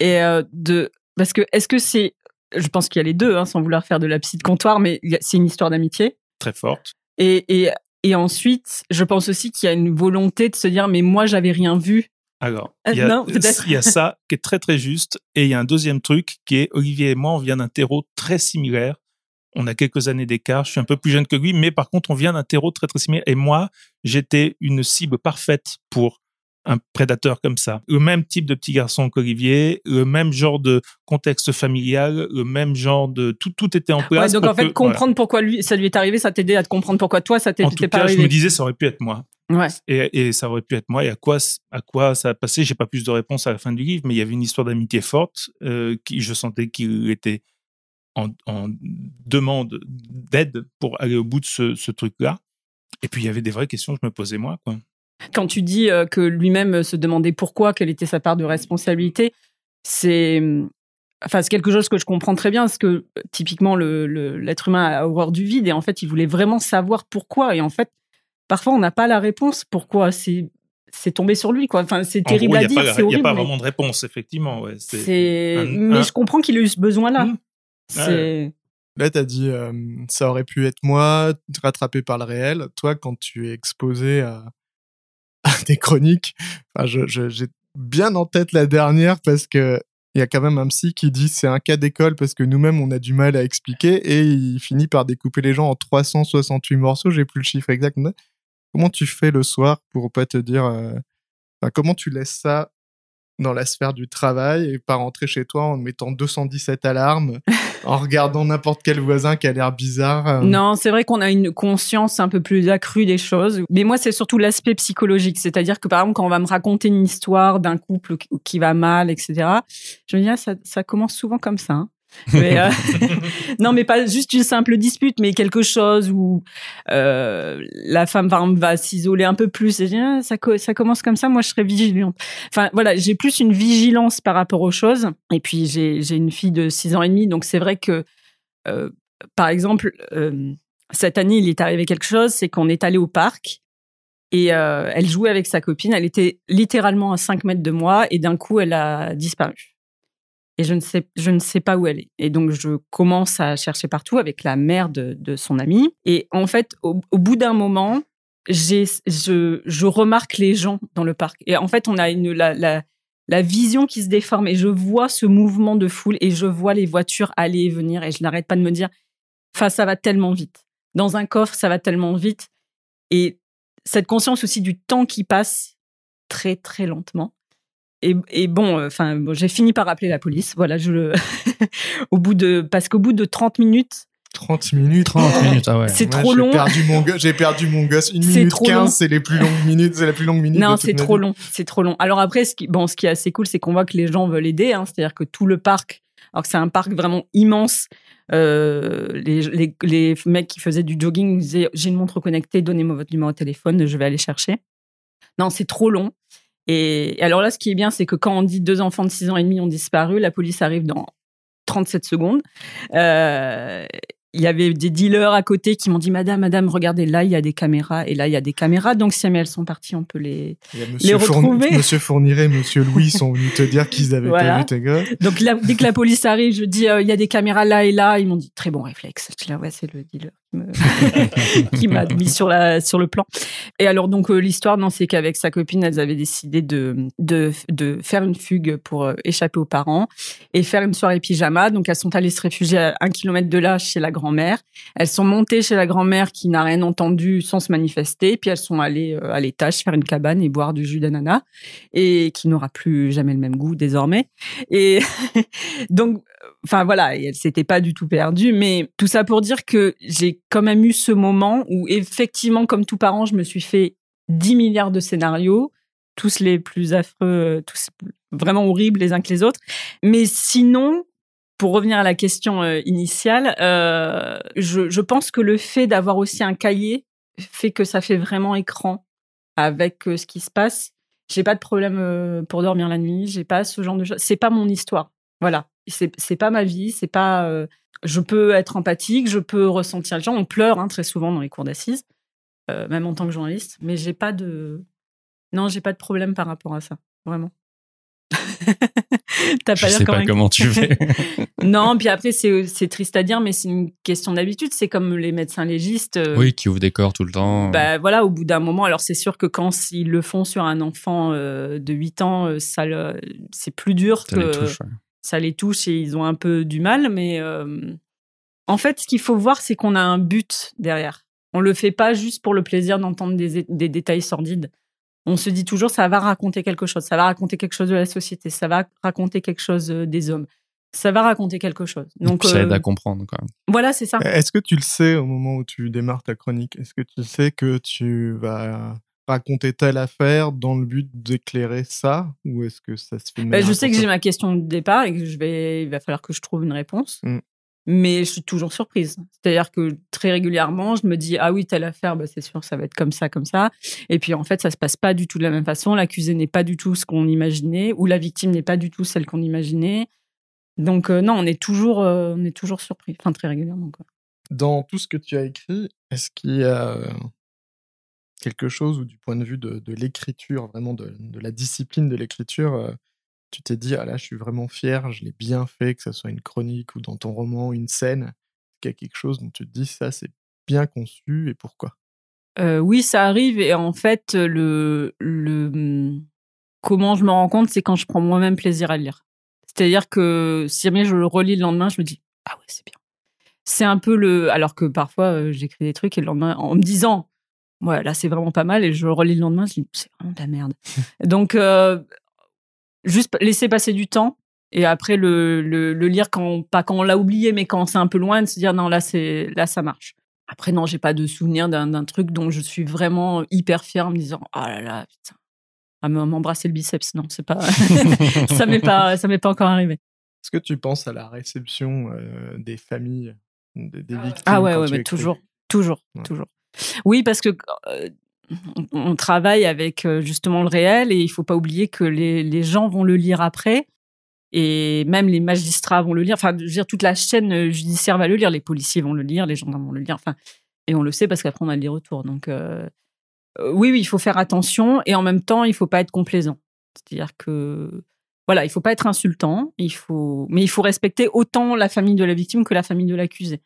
et euh, de parce que est-ce que c'est, je pense qu'il y a les deux, hein, sans vouloir faire de la psy de comptoir, mais c'est une histoire d'amitié très forte. Et, et et ensuite, je pense aussi qu'il y a une volonté de se dire, mais moi, j'avais rien vu. Alors, euh, il y, y a ça qui est très très juste. Et il y a un deuxième truc qui est Olivier et moi, on vient d'un terreau très similaire. On a quelques années d'écart. Je suis un peu plus jeune que lui, mais par contre, on vient d'un terreau très très similaire. Et moi, j'étais une cible parfaite pour un prédateur comme ça. Le même type de petit garçon qu'Olivier, le même genre de contexte familial, le même genre de tout, tout était en place. donc en fait, comprendre pourquoi lui, ça lui est arrivé, ça t'aidait à te comprendre pourquoi toi, ça t'était pas cas, arrivé. je me disais, ça aurait pu être moi. Ouais. Et, et ça aurait pu être moi. Et à quoi, à quoi ça a passé? J'ai pas plus de réponse à la fin du livre, mais il y avait une histoire d'amitié forte euh, qui, je sentais qu'il était en, en demande d'aide pour aller au bout de ce, ce truc-là. Et puis il y avait des vraies questions que je me posais moi. Quoi. Quand tu dis euh, que lui-même se demandait pourquoi, quelle était sa part de responsabilité, c'est enfin c'est quelque chose que je comprends très bien parce que typiquement le l'être humain a horreur du vide et en fait il voulait vraiment savoir pourquoi et en fait parfois on n'a pas la réponse pourquoi c'est c'est tombé sur lui quoi enfin c'est terrible gros, à a dire Il n'y a pas mais vraiment de réponse, effectivement. Ouais. Un- mais un- je comprends qu'il ait eu ce besoin là Mm. c'est Là, t'as dit, euh, ça aurait pu être moi, rattrapé par le réel. Toi, quand tu es exposé à, à des chroniques, enfin, je, je- j'ai bien en tête la dernière parce que il y a quand même un psy qui dit c'est un cas d'école parce que nous-mêmes on a du mal à expliquer et il finit par découper les gens en 368 morceaux. J'ai plus le chiffre exact. Comment tu fais le soir pour pas te dire, euh, comment tu laisses ça dans la sphère du travail et pas rentrer chez toi en mettant 217 alarmes, en regardant n'importe quel voisin qui a l'air bizarre. euh. Non, c'est vrai qu'on a une conscience un peu plus accrue des choses. Mais moi, c'est surtout l'aspect psychologique. C'est-à-dire que, par exemple, quand on va me raconter une histoire d'un couple qui- va mal, etc., je me dis, ah, ça, ça commence souvent comme ça. hein. Euh, non, mais pas juste une simple dispute, mais quelque chose où euh, la femme exemple, va s'isoler un peu plus. Et ah, ça, co- ça commence comme ça, moi je serais vigilante. Enfin voilà, j'ai plus une vigilance par rapport aux choses. Et puis j'ai une fille de 6 ans et demi, donc c'est vrai que, euh, par exemple, cette année, il est arrivé quelque chose, c'est qu'on est allé au parc. Et elle jouait avec sa copine. Elle était littéralement à 5 mètres de moi et d'un coup, elle a disparu et je ne sais je ne sais pas où elle est. Et donc je commence à chercher partout avec la mère de, de son amie. Et en fait au, bout d'un moment j'ai je je remarque les gens dans le parc. Et en fait on a une la, la la vision qui se déforme et je vois ce mouvement de foule et je vois les voitures aller et venir et je n'arrête pas de me dire enfin ça va tellement vite. Dans un coffre ça va tellement vite et cette conscience aussi du temps qui passe très très lentement et, et bon, euh, enfin, bon, j'ai fini par appeler la police. Voilà, je le. au bout de, parce qu'au bout de 30 minutes, 30 minutes. 30 minutes, ah ouais. c'est trop long. J'ai perdu mon gosse. Une minute trop long. 15, c'est les plus longues minutes, c'est la plus longue minute. Non, c'est trop long. C'est trop long. Alors après, ce qui, bon, ce qui est assez cool, c'est qu'on voit que les gens veulent aider. Hein, C'est-à-dire que tout le parc, alors que c'est un parc vraiment immense, euh, les, les, les mecs qui faisaient du jogging disaient J'ai une montre connectée, donnez-moi votre numéro de téléphone, je vais aller chercher. Non, c'est trop long. Et alors là, ce qui est bien, c'est que quand on dit deux enfants de 6 ans et demi ont disparu, la police arrive dans 37 secondes. Euh, il y avait des dealers à côté qui m'ont dit Madame, Madame, regardez, là, il y a des caméras et là, il y a des caméras. Donc, si jamais elles sont parties, on peut les, Les retrouver. Monsieur Fourniret, Monsieur Louis sont venus te dire qu'ils avaient Voilà. pas vu tes gosses. Donc là, dès que la police arrive, je dis euh, il y a des caméras là et là. Ils m'ont dit très bon réflexe. Je dis là ouais c'est le dealer qui me- qui m'a mis sur le plan. Et alors donc euh, l'histoire non c'est qu'avec sa copine elles avaient décidé de faire une fugue pour euh, échapper aux parents et faire une soirée pyjama. Donc elles sont allées se réfugier à un kilomètre de là chez la grand-mère. Elles sont montées chez la grand-mère qui n'a rien entendu sans se manifester. Puis elles sont allées euh, à l'étage faire une cabane et boire du jus d'ananas et qui n'aura plus jamais le même goût désormais. Et donc, enfin voilà, elle s'était pas du tout perdue, mais tout ça pour dire que j'ai quand même eu ce moment où effectivement, comme tout parent, je me suis fait 10 milliards de scénarios, tous les plus affreux, tous vraiment horribles les uns que les autres. Mais sinon, pour revenir à la question euh, initiale, euh, je, je pense que le fait d'avoir aussi un cahier fait que ça fait vraiment écran avec euh, ce qui se passe. J'ai pas de problème pour dormir la nuit. J'ai pas ce genre de choses. C'est pas mon histoire. Voilà. C'est c'est pas ma vie. C'est pas. euh, je peux être empathique. Je peux ressentir les gens. On pleure hein, très souvent dans les cours d'assises, euh, même en tant que journaliste. Mais j'ai pas de. Non, j'ai pas de problème par rapport à ça. Vraiment. T'as pas l'air sais pas comment tu fais. non, puis après c'est c'est triste à dire, mais c'est une question d'habitude. C'est comme les médecins légistes. euh, oui, qui ouvre des corps tout le temps. bah voilà, au bout d'un moment, alors c'est sûr que quand ils le font sur un enfant euh, de 8 ans, ça le- c'est plus dur ça que les touche. ouais. Ça les touche et ils ont un peu du mal. Mais euh, en fait, ce qu'il faut voir, c'est qu'on a un but derrière. On le fait pas juste pour le plaisir d'entendre des, des détails sordides. On se dit toujours, ça va raconter quelque chose, ça va raconter quelque chose de la société, ça va raconter quelque chose euh, des hommes, ça va raconter quelque chose. Donc ça aide euh, à comprendre quand même. voilà, c'est ça. Est-ce que tu le sais au moment où tu démarres ta chronique Est-ce que tu sais que tu vas raconter telle affaire dans le but d'éclairer ça ou est-ce que ça se fait de Bah, je sais que j'ai ma question de départ et que je vais, il va falloir que je trouve une réponse. Mm. Mais je suis toujours surprise. C'est-à-dire que très régulièrement, je me dis ah oui telle affaire, bah, c'est sûr ça va être comme ça, comme ça. Et puis en fait, ça se passe pas du tout de la même façon. L'accusé n'est pas du tout ce qu'on imaginait, ou la victime n'est pas du tout celle qu'on imaginait. Donc euh, non, on est toujours, euh, on est toujours surpris. Enfin très régulièrement quoi. Dans tout ce que tu as écrit, est-ce qu'il y a euh, quelque chose où du point de vue de, l'écriture, vraiment de, la discipline de l'écriture, euh, tu t'es dit, ah là, je suis vraiment fier, je l'ai bien fait, que ce soit une chronique ou dans ton roman, une scène, qu'il y a quelque chose dont tu te dis, ça, c'est bien conçu et pourquoi? Euh, oui, ça arrive. Et en fait, le, le hum, comment je me rends compte, c'est quand je prends moi-même plaisir à lire. C'est-à-dire que si jamais je le relis le lendemain, je me dis ah ouais, c'est bien. C'est un peu le. Alors que parfois, euh, j'écris des trucs et le lendemain, en me disant ouais, là c'est vraiment pas mal, et je relis le lendemain, je dis c'est vraiment de la merde. Donc euh, juste laisser passer du temps. Et après le, le, le lire quand pas quand on l'a oublié, mais quand c'est un peu loin, de se dire non là c'est là ça marche. Après, non, j'ai pas de souvenir d'un d'un truc dont je suis vraiment hyper fière en me disant Oh là là, putain, à me- m'embrasser le biceps. Non, c'est pas. ça m'est pas, ça m'est pas encore arrivé. Est-ce que tu penses à la réception euh, des familles, des, des victimes Ah ouais, ouais, mais toujours, toujours, Ouais. toujours. Oui, parce que euh, on, travaille avec euh, justement le réel et il faut pas oublier que les, les gens vont le lire après et même les magistrats vont le lire. Enfin, je veux dire, toute la chaîne euh, judiciaire va le lire. Les policiers vont le lire, les gendarmes vont le lire. Enfin, et on le sait parce qu'après on a les retours. Donc oui, oui, il faut faire attention et en même temps, il faut pas être complaisant. C'est-à-dire que voilà, il faut pas être insultant. Il faut, mais il faut respecter autant la famille de la victime que la famille de l'accusé.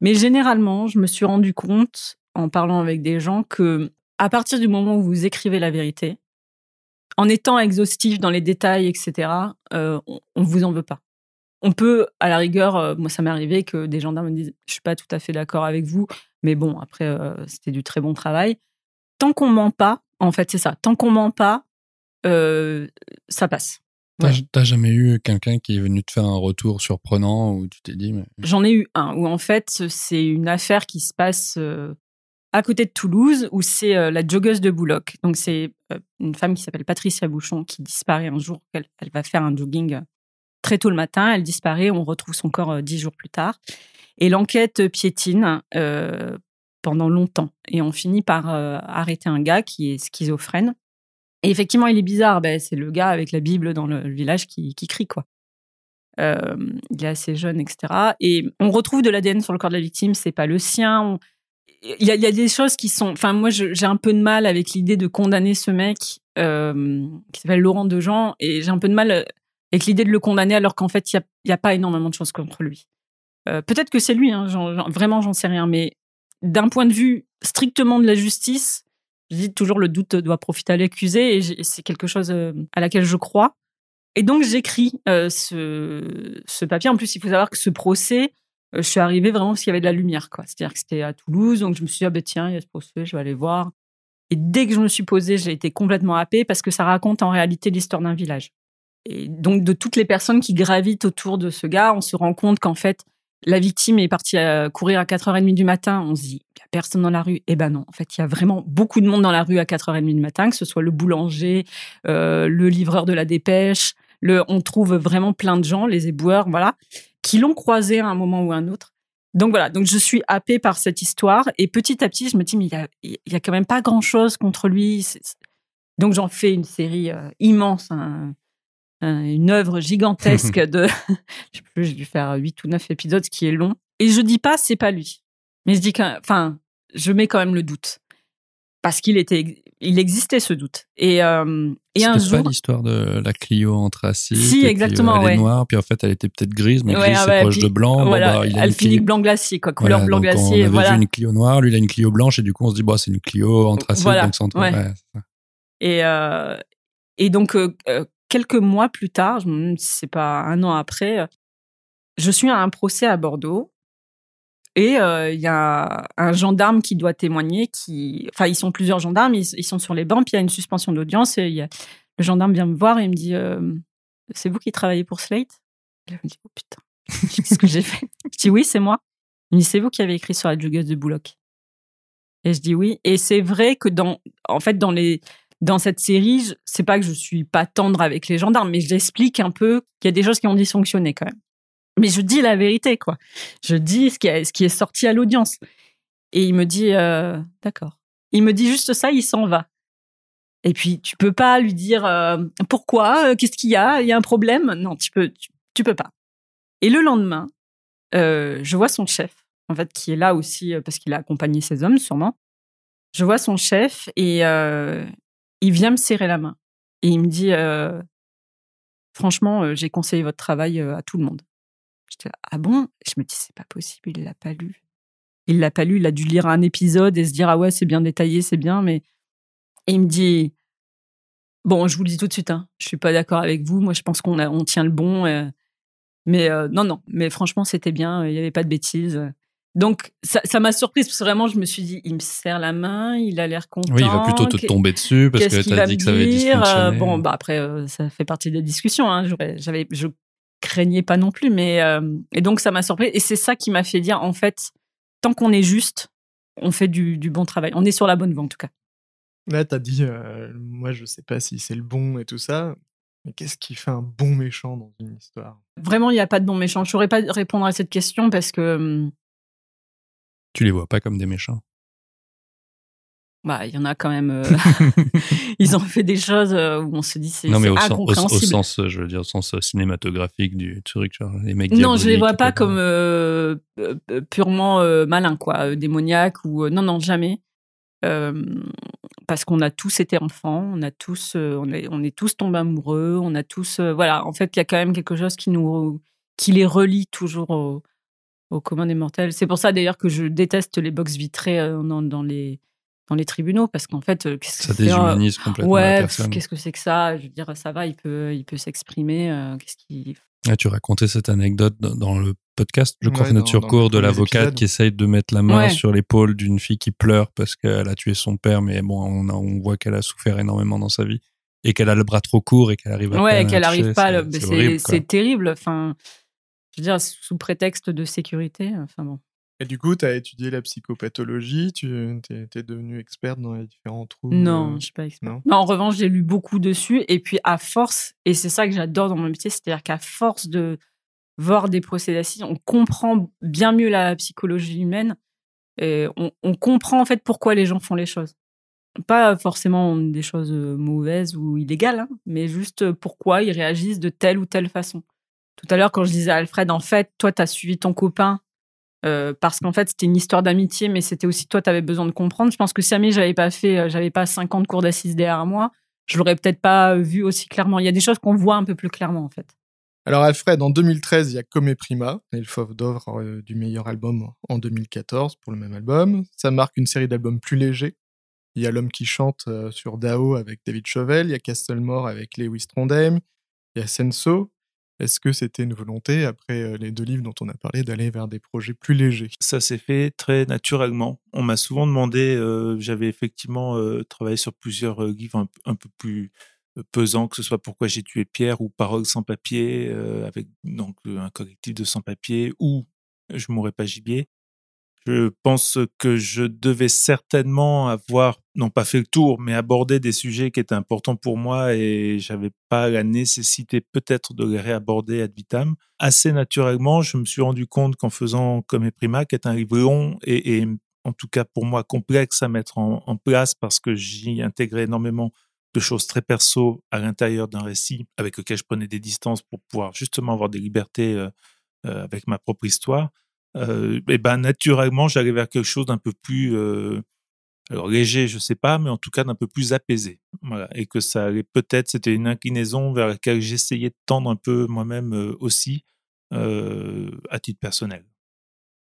Mais généralement, je me suis rendu compte en parlant avec des gens que à partir du moment où vous écrivez la vérité, en étant exhaustif dans les détails, etc., euh, on, on vous en veut pas. On peut, à la rigueur, euh, moi ça m'est arrivé que des gendarmes me disent je suis pas tout à fait d'accord avec vous, mais bon après euh, c'était du très bon travail. Tant qu'on ment pas, en fait c'est ça. Tant qu'on ment pas, euh, ça passe. T'as Ouais. t'as jamais eu quelqu'un qui est venu te faire un retour surprenant où tu t'es dit, mais J'en ai eu un où en fait c'est une affaire qui se passe euh, à côté de Toulouse où c'est euh, la joggeuse de Boulogne. Donc c'est euh, une femme qui s'appelle Patricia Bouchon qui disparaît un jour. Elle, va faire un jogging euh, très tôt le matin. Elle disparaît. On retrouve son corps dix jours plus tard. Et l'enquête piétine pendant longtemps. Et on finit par arrêter un gars qui est schizophrène. Et effectivement, il est bizarre. Ben, c'est le gars avec la Bible dans le village qui, crie, quoi. Il est assez jeune, etc. Et on retrouve de l'ADN sur le corps de la victime, c'est pas le sien. Il, y a, des choses qui sont. Enfin, moi, j'ai un peu de mal avec l'idée de condamner ce mec euh, qui s'appelle Laurent Dejean, et j'ai un peu de mal euh, avec l'idée de le condamner alors qu'en fait, il y a, a pas énormément de choses contre lui. Euh, Peut-être que c'est lui, hein, vraiment, j'en sais rien, mais d'un point de vue strictement de la justice, je dis toujours le doute doit profiter à l'accusé, et c'est quelque chose à laquelle je crois. Et donc j'écris ce, papier. En plus, il faut savoir que ce procès, je suis arrivée vraiment parce qu'il y avait de la lumière, quoi. C'est-à-dire que c'était à Toulouse, donc je me suis dit ah ben tiens, il y a ce procès, je vais aller voir. Et dès que je me suis posée, j'ai été complètement happée parce que ça raconte en réalité l'histoire d'un village. Et donc de toutes les personnes qui gravitent autour de ce gars, on se rend compte qu'en fait la victime est partie à courir à 4h30 du matin. On se dit il y a personne dans la rue. Eh ben non, en fait il y a vraiment beaucoup de monde dans la rue à 4h30 du matin, que ce soit le boulanger, euh, le livreur de la dépêche, le, on trouve vraiment plein de gens, les éboueurs, voilà, qui l'ont croisé à un moment ou à un autre. Donc voilà, donc je suis happée par cette histoire et petit à petit, je me dis mais il y a, il y a quand même pas grand chose contre lui. Donc j'en fais une série euh, immense, un- un- une œuvre gigantesque de, je sais plus, j'ai dû faire huit ou neuf épisodes, ce qui est long. Et je dis pas c'est pas lui, mais je dis qu'un- enfin, je mets quand même le doute parce qu'il était, il existait ce doute. Et euh, et un jour, pas l'histoire de la Clio anthracite. Si, et puis, exactement, euh, Elle ouais. est noire, puis en fait, elle était peut-être grise, mais Ouais, grise, ah c'est proche puis- de blanc. Bon, voilà, bah, il a elle une finit Clio- blanc glacier, quoi, couleur Voilà, blanc glacier. On avait voilà. vu une Clio noire, lui, il a une Clio blanche, et du coup, on se dit, bah, c'est une Clio anthracite, Voilà, donc c'est ouais. Et, euh, et donc, euh, quelques mois plus tard, je me demande si c'est pas un an après, je suis à un procès à Bordeaux. Et euh, il y a un gendarme qui doit témoigner, qui, enfin, ils sont plusieurs gendarmes, ils, sont sur les bancs, puis il y a une suspension d'audience. Et le gendarme vient me voir et il me dit euh, C'est vous qui travaillez pour Slate? Et là, je me dis Oh putain, qu'est-ce que j'ai fait? Je dis Oui, c'est moi. Il me dit C'est vous qui avez écrit sur la joggeuse de Boulogne. Et je dis oui. Et c'est vrai que dans, en fait, dans les, dans cette série, c'est pas que je suis pas tendre avec les gendarmes, mais j'explique un peu qu'il y a des choses qui ont dysfonctionné quand même. Mais je dis la vérité, quoi. Je dis ce qui, est sorti à l'audience. Et il me dit, euh, d'accord. Il me dit juste ça, il s'en va. Et puis, tu peux pas lui dire euh, pourquoi, euh, qu'est-ce qu'il y a, il y a un problème? Non, tu peux, tu, peux pas. Et le lendemain, je vois son chef, en fait, qui est là aussi parce qu'il a accompagné ses hommes, sûrement. Je vois son chef et il vient me serrer la main. Et il me dit, franchement, j'ai conseillé votre travail à tout le monde. J'étais ah bon? Je me dis, c'est pas possible, il l'a pas lu. Il l'a pas lu, il a dû lire un épisode et se dire, ah ouais, c'est bien détaillé, c'est bien, mais et il me dit Bon, je vous le dis tout de suite, hein, je suis pas d'accord avec vous. Moi, je pense qu'on on tient le bon. Euh, mais euh, non, non, mais franchement, c'était bien. Il n'y avait pas de bêtises. Donc, ça m'a surprise parce que vraiment, je me suis dit, il me serre la main, il a l'air content. Oui, il va plutôt te tomber dessus parce que tu as dit que ça avait dysfonctionné. Bon, bah après, euh, ça fait partie des discussions. Hein. J'avais, je craignais pas non plus, mais et donc ça m'a surpris. Et c'est ça qui m'a fait dire, en fait, tant qu'on est juste, on fait du, du bon travail. On est sur la bonne voie en tout cas. Là, t'as dit, euh, moi, je sais pas si c'est le bon et tout ça. Mais qu'est-ce qui fait un bon méchant dans une histoire? Vraiment, il n'y a pas de bon méchant. Je saurais pas répondre à cette question parce que. Hum, tu les vois pas comme des méchants? Bah, il y en a quand même. Euh, ils ont fait des choses euh, où on se dit c'est Non, mais au, sens, au, sens, je veux dire, au sens cinématographique du truc, genre les mecs. Non, je les vois pas comme purement malins, quoi, démoniaques ou non, non, jamais parce qu'on a tous été enfants, on a tous, on est, on est tous tombés amoureux, on a tous, voilà. En fait, il y a quand même quelque chose qui nous, qui les relie toujours au, au commun des mortels. C'est pour ça d'ailleurs que je déteste les box vitrées dans, dans les dans les tribunaux parce qu'en fait qu'est-ce que ça déshumanise complètement ouais qu'est-ce que c'est que ça? Je veux dire ça va il peut il peut s'exprimer qu'est-ce qui ah, tu racontais cette anecdote dans le podcast, je crois, notre surcours de l'avocate qui essaye de mettre la main sur l'épaule d'une fille qui pleure parce qu'elle a tué son père, mais bon, on, on voit qu'elle a souffert énormément dans sa vie et qu'elle a le bras trop court et qu'elle arrive à ouais, qu'elle arrive pas. C'est terrible. Enfin, je veux dire, sous prétexte de sécurité. Enfin bon. Et du coup, tu as étudié la psychopathologie, tu es, es devenue experte dans les différents troubles Non, je ne suis pas experte. Non? En revanche, j'ai lu beaucoup dessus. Et puis, à force, et c'est ça que j'adore dans mon métier, c'est-à-dire qu'à force de voir des procès d'assises, on comprend bien mieux la psychologie humaine. Et on, comprend en fait pourquoi les gens font les choses. Pas forcément des choses euh, mauvaises ou illégales, hein, mais juste pourquoi ils réagissent de telle ou telle façon. Tout à l'heure, quand je disais à Alfred, en fait, toi, tu as suivi ton copain euh, parce qu'en fait c'était une histoire d'amitié, mais c'était aussi toi, tu avais besoin de comprendre. Je pense que si jamais j'avais pas fait, euh, j'avais pas 50 cours d'assises derrière moi, je l'aurais peut-être pas vu aussi clairement. Il y a des choses qu'on voit un peu plus clairement en fait. Alors Alfred, en 2013, il y a Come Prima, et le Fauve euh, du meilleur album en 2014 pour le même album. Ça marque une série d'albums plus légers. Il y a L'homme qui chante sur Dao avec David Chauvel, il y a Castlemore avec Lewis Trondheim, il y a Senso, est-ce que c'était une volonté, après euh, les deux livres dont on a parlé, d'aller vers des projets plus légers? Ça s'est fait très naturellement. On m'a souvent demandé, euh, j'avais effectivement euh, travaillé sur plusieurs livres un, peu plus pesants, que ce soit Pourquoi j'ai tué Pierre ou Paroles sans papier, avec donc un collectif de sans-papiers, ou Je mourrai pas gibier. Je pense que je devais certainement avoir, non pas fait le tour, mais aborder des sujets qui étaient importants pour moi et j'avais pas la nécessité peut-être de les réaborder ad vitam. Assez naturellement, je me suis rendu compte qu'en faisant Comme Prima, qui est un livre long et, en tout cas pour moi complexe à mettre en, place parce que j'y intégrais énormément de choses très perso à l'intérieur d'un récit avec lequel je prenais des distances pour pouvoir justement avoir des libertés euh, euh, avec ma propre histoire et ben naturellement j'allais vers quelque chose d'un peu plus euh, léger je sais pas mais en tout cas d'un peu plus apaisé. Et que ça allait peut-être c'était une inclinaison vers laquelle j'essayais de tendre un peu moi-même euh, aussi euh, à titre personnel.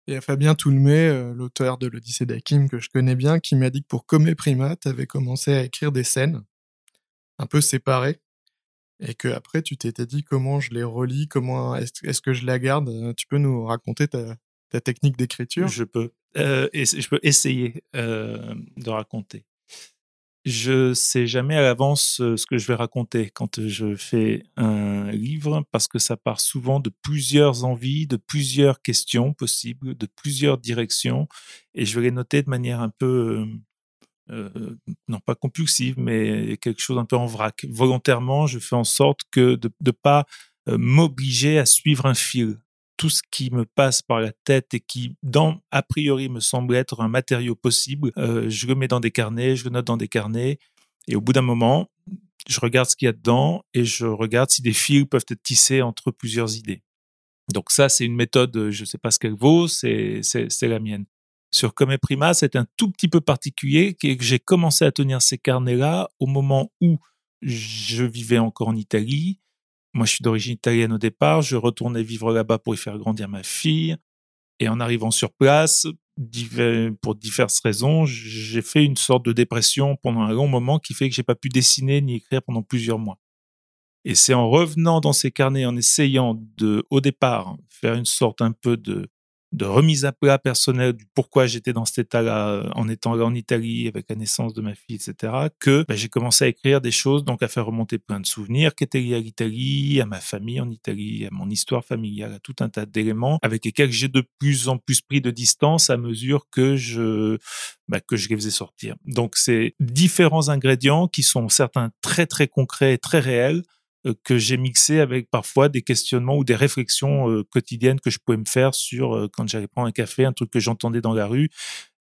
Il y a Fabien Toulmé, l'auteur de l'Odyssée d'Akim que je connais bien, qui m'a dit que pour Comé Prima, tu avais commencé à écrire des scènes un peu séparées et que après tu t'étais dit comment je les relis, comment est-ce que je la garde? Tu peux nous raconter ta, technique d'écriture? Je peux, euh, je peux essayer euh, de raconter. je sais jamais à l'avance euh, ce que je vais raconter quand je fais un livre parce que ça part souvent de plusieurs envies, de plusieurs questions possibles, de plusieurs directions et je vais les noter de manière un peu non pas compulsive mais quelque chose un peu en vrac. Volontairement, je fais en sorte que de ne pas m'obliger à suivre un fil tout ce qui me passe par la tête et qui, dans, a priori, me semble être un matériau possible, euh, je le mets dans des carnets, je le note dans des carnets. Et au bout d'un moment, je regarde ce qu'il y a dedans et je regarde si des fils peuvent être tissés entre plusieurs idées. Donc ça, c'est une méthode, je ne sais pas ce qu'elle vaut, c'est la mienne. Sur Come Prima, c'est un tout petit peu particulier que j'ai commencé à tenir ces carnets-là au moment où je vivais encore en Italie moi, je suis d'origine italienne au départ. Je retournais vivre là-bas pour y faire grandir ma fille. Et en arrivant sur place, pour diverses raisons, j'ai fait une sorte de dépression pendant un long moment qui fait que j'ai pas pu dessiner ni écrire pendant plusieurs mois. Et c'est en revenant dans ces carnets, en essayant de, au départ, faire une sorte un peu de, de remise à plat personnelle du pourquoi j'étais dans cet état-là euh, en étant là en Italie avec la naissance de ma fille, etc., que ben, j'ai commencé à écrire des choses, donc à faire remonter plein de souvenirs qui étaient liés à l'Italie, à ma famille en Italie, à mon histoire familiale, à tout un tas d'éléments avec lesquels j'ai de plus en plus pris de distance à mesure que je ben, que je les faisais sortir. Donc c'est différents ingrédients qui sont certains très très concrets et très réels que j'ai mixé avec parfois des questionnements ou des réflexions euh, quotidiennes que je pouvais me faire sur euh, quand j'allais prendre un café, un truc que j'entendais dans la rue.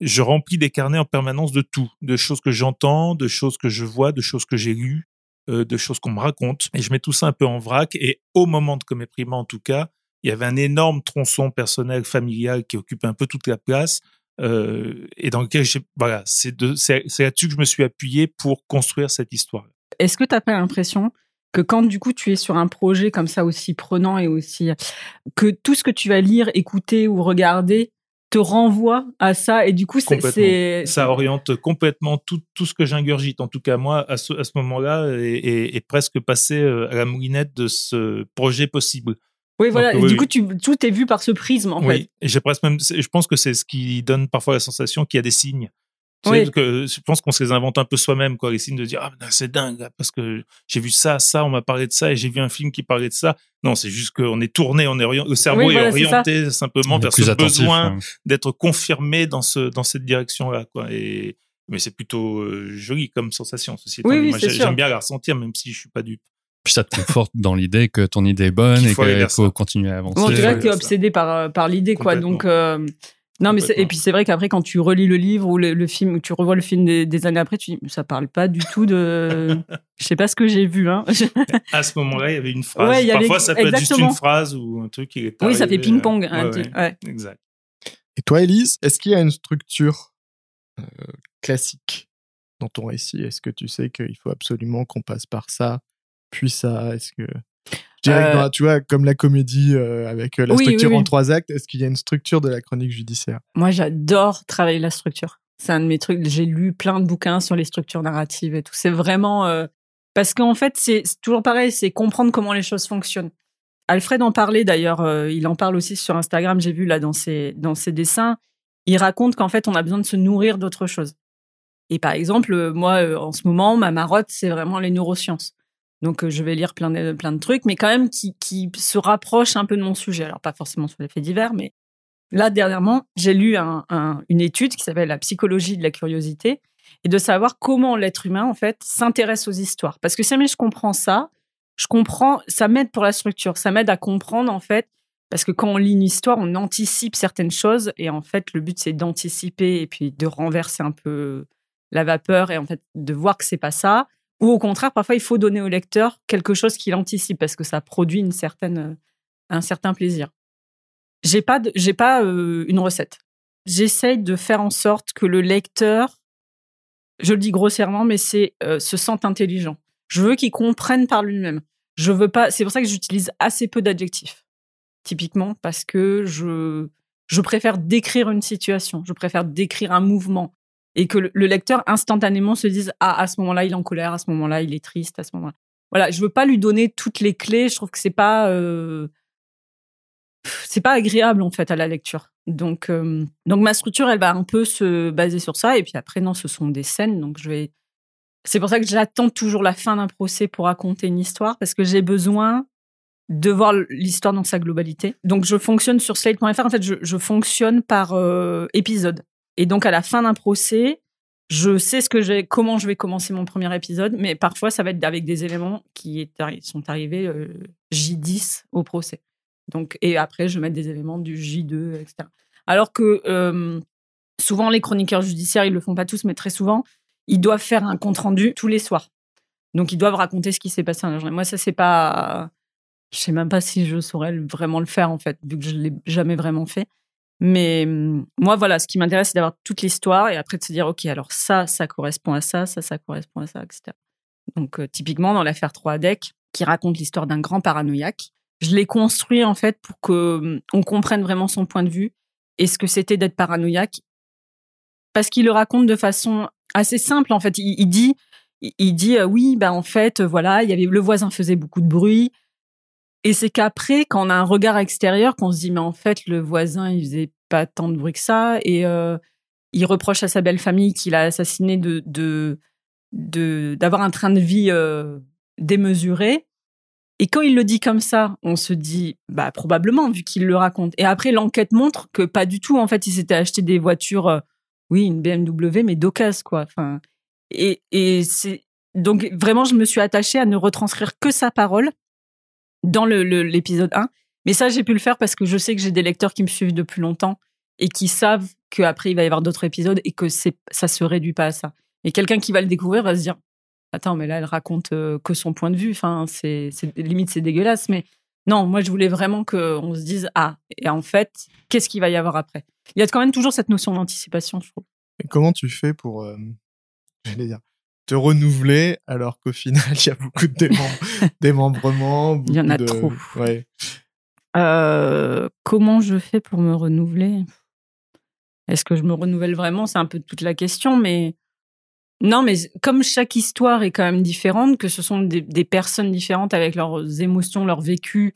Je remplis des carnets en permanence de tout, de choses que j'entends, de choses que je vois, de choses que j'ai lues, de choses qu'on me raconte. Et je mets tout ça un peu en vrac. Et au moment de Comé Prima, en tout cas, il y avait un énorme tronçon personnel, familial qui occupait un peu toute la place. et dans lequel j'ai, voilà, c'est là-dessus que je me suis appuyé pour construire cette histoire. Est-ce que tu as pas l'impression que quand du coup tu es sur un projet comme ça aussi prenant et aussi que tout ce que tu vas lire, écouter ou regarder te renvoie à ça et du coup c'est ça oriente complètement tout, tout ce que j'ingurgite en tout cas moi à ce, à ce moment-là et, presque passé euh, à la moulinette de ce projet possible. Oui, voilà. et du coup, tu, tout est vu par ce prisme, en oui. Et j'ai presque même, je pense que c'est ce qui donne parfois la sensation qu'il y a des signes. Oui. Que je pense qu'on se les invente un peu soi-même, quoi, les signes de dire ah c'est dingue parce que j'ai vu ça, ça, on m'a parlé de ça et j'ai vu un film qui parlait de ça. Non, c'est juste qu'on est tourné, on est le cerveau est orienté simplement vers ce besoin hein. d'être confirmé dans ce dans cette direction-là, quoi. Et mais c'est plutôt euh, joli comme sensation. Ceci oui, Moi, j'aime bien la ressentir, même si je suis pas dupe. Puis ça te conforte dans l'idée que ton idée est bonne et qu'il faut continuer à avancer. en tout cas, tu es obsédé par, euh, par l'idée, quoi. Donc, euh, non, mais et puis c'est vrai qu'après, quand tu relis le livre ou le, film, ou tu revois le film des, années après, tu dis, ça parle pas du tout de. Je sais pas ce que j'ai vu. Hein. à ce moment-là, il y avait une phrase. Parfois, ça peut être juste une phrase ou un truc qui est. Oui, ça fait ping-pong. Hein, ouais, exact. Et toi, Elise, est-ce qu'il y a une structure euh, classique dans ton récit? Est-ce que tu sais qu'il faut absolument qu'on passe par ça, puis ça? Est-ce que euh, tu vois, comme la comédie euh, avec euh, la structure en trois actes, est-ce qu'il y a une structure de la chronique judiciaire? Moi, j'adore travailler la structure. C'est un de mes trucs. J'ai lu plein de bouquins sur les structures narratives et tout. C'est vraiment parce qu'en fait, c'est toujours pareil. C'est comprendre comment les choses fonctionnent. Alfred en parlait d'ailleurs. il en parle aussi sur Instagram. J'ai vu là dans ses dans ses dessins. Il raconte qu'en fait, on a besoin de se nourrir d'autres choses. Et par exemple, moi, en ce moment, ma marotte, c'est vraiment les neurosciences. Donc, euh, je vais lire plein de, plein de trucs, mais quand même qui, qui se rapprochent un peu de mon sujet. Alors, pas forcément sur les faits divers, mais là, dernièrement, j'ai lu un, une étude qui s'appelle La psychologie de la curiosité et de savoir comment l'être humain, en fait, s'intéresse aux histoires. Parce que si jamais je comprends ça, je comprends, ça m'aide pour la structure, ça m'aide à comprendre, en fait, parce que quand on lit une histoire, on anticipe certaines choses et en fait, le but, c'est d'anticiper et puis de renverser un peu la vapeur et en fait, de voir que c'est pas ça ou au contraire, parfois, il faut donner au lecteur quelque chose qu'il anticipe parce que ça produit une certaine, un certain plaisir. J'ai pas, j'ai pas euh, une recette. J'essaye de faire en sorte que le lecteur, je le dis grossièrement, mais c'est euh, se sente intelligent. Je veux qu'il comprenne par lui-même. Je veux pas. C'est pour ça que j'utilise assez peu d'adjectifs, typiquement parce que je je préfère décrire une situation. Je préfère décrire un mouvement et que le, lecteur instantanément se dise ah à ce moment-là il est en colère, à ce moment-là il est triste, à ce moment-là. Voilà, je veux pas lui donner toutes les clés. Je trouve que c'est pas euh, c'est pas agréable en fait à la lecture. Donc euh, donc ma structure elle va un peu se baser sur ça et puis après non ce sont des scènes donc je vais C'est pour ça que j'attends toujours la fin d'un procès pour raconter une histoire, parce que j'ai besoin de voir l'histoire dans sa globalité. Donc je fonctionne sur slate.fr, en fait je, fonctionne par euh, épisode. Et donc à la fin d'un procès, je sais ce que j'ai, comment je vais commencer mon premier épisode, mais parfois ça va être avec des éléments qui sont arrivés euh, J10 au procès. Donc et après je vais mettre des éléments du J2, etc. Alors que euh, souvent les chroniqueurs judiciaires ils le font pas tous, mais très souvent ils doivent faire un compte rendu tous les soirs. Donc ils doivent raconter ce qui s'est passé la journée. Moi ça c'est pas je sais même pas si je saurais vraiment le faire en fait, vu que je l'ai jamais vraiment fait. Mais hum, moi, voilà, ce qui m'intéresse, c'est d'avoir toute l'histoire et après de se dire, OK, alors ça, ça correspond à ça, ça, ça correspond à ça, etc. Donc, euh, typiquement, dans l'affaire 3 Deck, qui raconte l'histoire d'un grand paranoïaque, je l'ai construit, en fait, pour que hum, on comprenne vraiment son point de vue et ce que c'était d'être paranoïaque. Parce qu'il le raconte de façon assez simple, en fait. Il, dit, il, dit, euh, oui, ben, en fait, voilà, il y avait, le voisin faisait beaucoup de bruit, et c'est qu'après, quand on a un regard extérieur, qu'on se dit, mais en fait, le voisin, il faisait pas tant de bruit que ça. Et euh, il reproche à sa belle famille qu'il a assassiné de, d'avoir un train de vie euh, démesuré. Et quand il le dit comme ça, on se dit, bah, probablement, vu qu'il le raconte. Et après, l'enquête montre que pas du tout. En fait, il s'était acheté des voitures, euh, oui, une BMW, mais d'occasion, quoi. Et, donc vraiment, je me suis attachée à ne retranscrire que sa parole dans l'épisode 1. Mais ça, j'ai pu le faire parce que je sais que j'ai des lecteurs qui me suivent depuis longtemps et qui savent qu'après, il va y avoir d'autres épisodes et que ça se réduit pas à ça. Et quelqu'un qui va le découvrir va se dire Attends, mais là, elle raconte euh, que son point de vue. Enfin, c'est limite, c'est dégueulasse. Mais non, moi, je voulais vraiment qu'on se dise Ah, et en fait, qu'est-ce qu'il va y avoir après? Il y a quand même toujours cette notion d'anticipation, je trouve. Et comment tu fais pour. Euh, j'allais dire te renouveler alors qu'au final il y a beaucoup de démembrements. il y en a trop. Euh, comment je fais pour me renouveler? Est-ce que je me renouvelle vraiment? C'est un peu toute la question, mais non, mais comme chaque histoire est quand même différente, que ce sont des, personnes différentes avec leurs émotions, leurs vécus